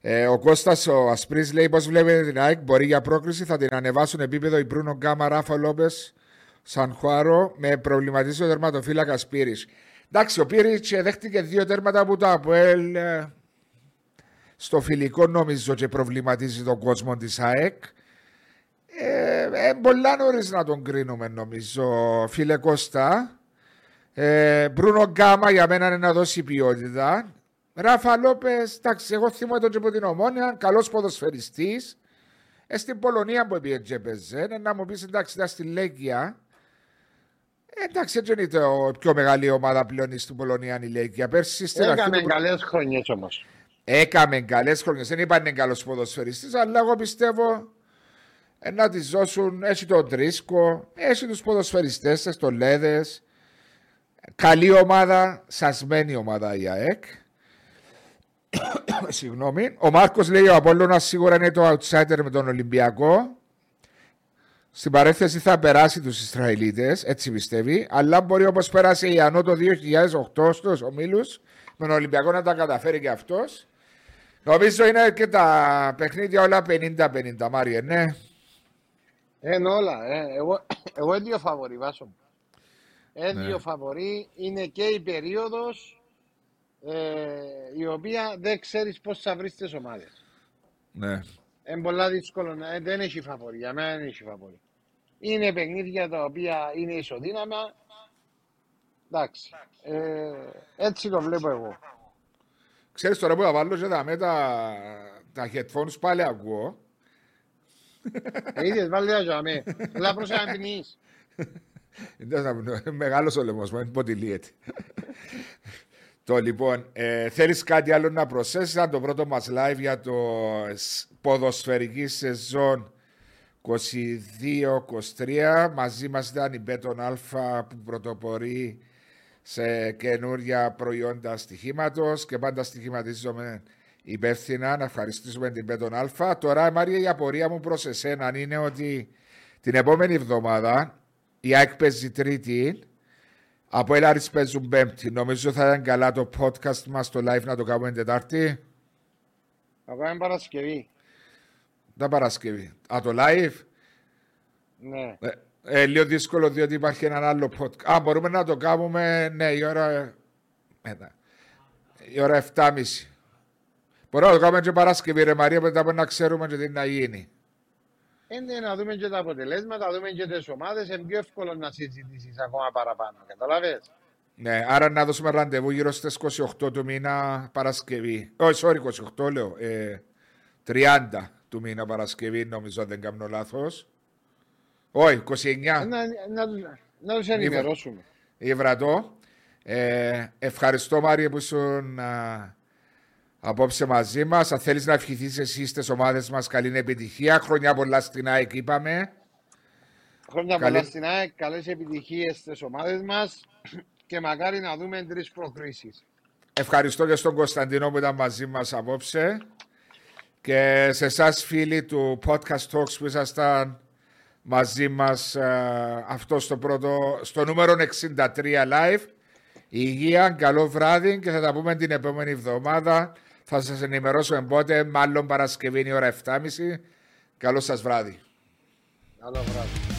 ε, ο Κώστας ο Ασπρής λέει πως βλέπετε την ΑΕΚ μπορεί για πρόκριση θα την ανεβάσουν επίπεδο η Μπρούνο Γκάμα Ράφα Λόμπες Σανχουάρο με προβληματίζει ο τερματοφύλακας Πύρης. Εντάξει, ο Πύρης δέχτηκε δύο τέρματα από το ΑΠΟΕΛ ε, στο φιλικό νομίζω και προβληματίζει τον κόσμο της ΑΕΚ. Ε, ε, πολλά νωρίς να τον κρίνουμε νομίζω φίλε Κώστα. Ε, Μπρούνο Γκάμα για μένα είναι να δώσει ποιότητα. Ράφα Λόπες, εντάξει, εγώ θυμάμαι τον από την ομόνια, καλός ποδοσφαιριστής. Ε, στην Πολωνία που πήγε έπαιζε, να μου πεις εντάξει, ήταν στη Λέγκια. Ε, εντάξει, έτσι είναι η πιο μεγάλη ομάδα πλέον στην Πολωνία η Λέγκια. Πέρσι στην Έκαμε του... καλές χρονιές όμως. Έκαμε καλές χρονιές. Δεν είπαν είναι καλός ποδοσφαιριστής, αλλά εγώ πιστεύω ε, να τη δώσουν. Έχει τον Τρίσκο, έχει τους ποδοσφαιριστές, το Λέδε. Καλή ομάδα, σασμένη ομάδα η ΑΕΚ. (coughs) Συγγνώμη. Ο Μάρκος λέει ο Απόλλωνας σίγουρα είναι το outsider με τον Ολυμπιακό. Στην παρέθεση θα περάσει τους Ισραηλίτες, έτσι πιστεύει. Αλλά μπορεί όπως πέρασε η Ανώ το 2008 στους ομίλους, με τον Ολυμπιακό να τα καταφέρει και αυτός. Νομίζω είναι και τα παιχνίδια όλα 50-50, Μάριε, ναι. Είναι όλα. Ε. Εγώ, (coughs) εγώ δύο φαβορή, βάσο. Ε, ναι. δύο φαβορή. Είναι και η περίοδος ε, η οποία δεν ξέρεις πώς θα βρεις τις ομάδες. Ναι. Είναι πολλά δύσκολο, να, δεν έχει φαβορή, για μένα δεν έχει φαβορή. Είναι παιχνίδια τα οποία είναι ισοδύναμα, εντάξει, ε, έτσι το βλέπω εγώ. Ξέρεις τώρα που θα βάλω και τα, με τα, τα headphones πάλι ακούω. Ε, είδες, βάλε τα για με. Λά προς να πινείς. (laughs) Μεγάλος ο λαιμός μου, είναι ποτηλίεται. (laughs) Το λοιπόν, ε, θέλεις κάτι άλλο να προσθέσεις, το πρώτο μας live για το ποδοσφαιρική σεζόν 22-23. Μαζί μας ήταν η Μπέτον Αλφα που πρωτοπορεί σε καινούρια προϊόντα στοιχήματος και πάντα στοιχηματίζομαι υπεύθυνα να ευχαριστήσουμε την Μπέτον Αλφα. Τώρα, Μαρία, η απορία μου προς εσένα είναι ότι την επόμενη εβδομάδα η ΑΕΚ παίζει τρίτη από Ελλάρης παίζουν πέμπτη. Νομίζω θα ήταν καλά το podcast μας, το live να το κάνουμε Τετάρτη. Να κάνουμε Παρασκευή. Τα Παρασκευή. Α, το live; Ναι. Ε, ε, λίγο δύσκολο διότι υπάρχει ένα άλλο podcast. Α, μπορούμε να το κάνουμε, ναι, η ώρα... Ε, η ώρα 7.30. Μπορούμε να το κάνουμε και Παρασκευή, ρε Μαρία, μετά να ξέρουμε και τι να γίνει. Είναι να δούμε και τα αποτελέσματα, να δούμε και τις ομάδες. Είναι πιο εύκολο να συζητήσεις ακόμα παραπάνω. Καταλαβέ. Ναι, άρα να δώσουμε ραντεβού γύρω στις 28 του μήνα Παρασκευή. Όχι, oh, sorry, 28 λέω. Ε, 30 του μήνα Παρασκευή, νομίζω δεν κάνω λάθος. Όχι, 29. Να, να, να τους ενημερώσουμε. Υβρατό. Ε, ευχαριστώ, Μάρια, που ήσουν απόψε μαζί μας. Αν θέλεις να ευχηθείς εσύ στις ομάδες μας, καλή επιτυχία. Χρόνια πολλά στην ΑΕΚ, είπαμε. Χρόνια καλή... πολλά στην ΑΕΚ, καλές επιτυχίες στις ομάδες μας και μακάρι να δούμε τρεις προκρίσεις. Ευχαριστώ και στον Κωνσταντινό που ήταν μαζί μας απόψε. Και σε εσάς, φίλοι του Podcast Talks που ήσασταν μαζί μας ε, αυτό στο, πρώτο, στο νούμερο 63 live. Υγεία, καλό βράδυ και θα τα πούμε την επόμενη εβδομάδα. Θα σας ενημερώσουμε πότε, μάλλον Παρασκευή είναι η ώρα 7.30. Καλό σας βράδυ. Καλό βράδυ.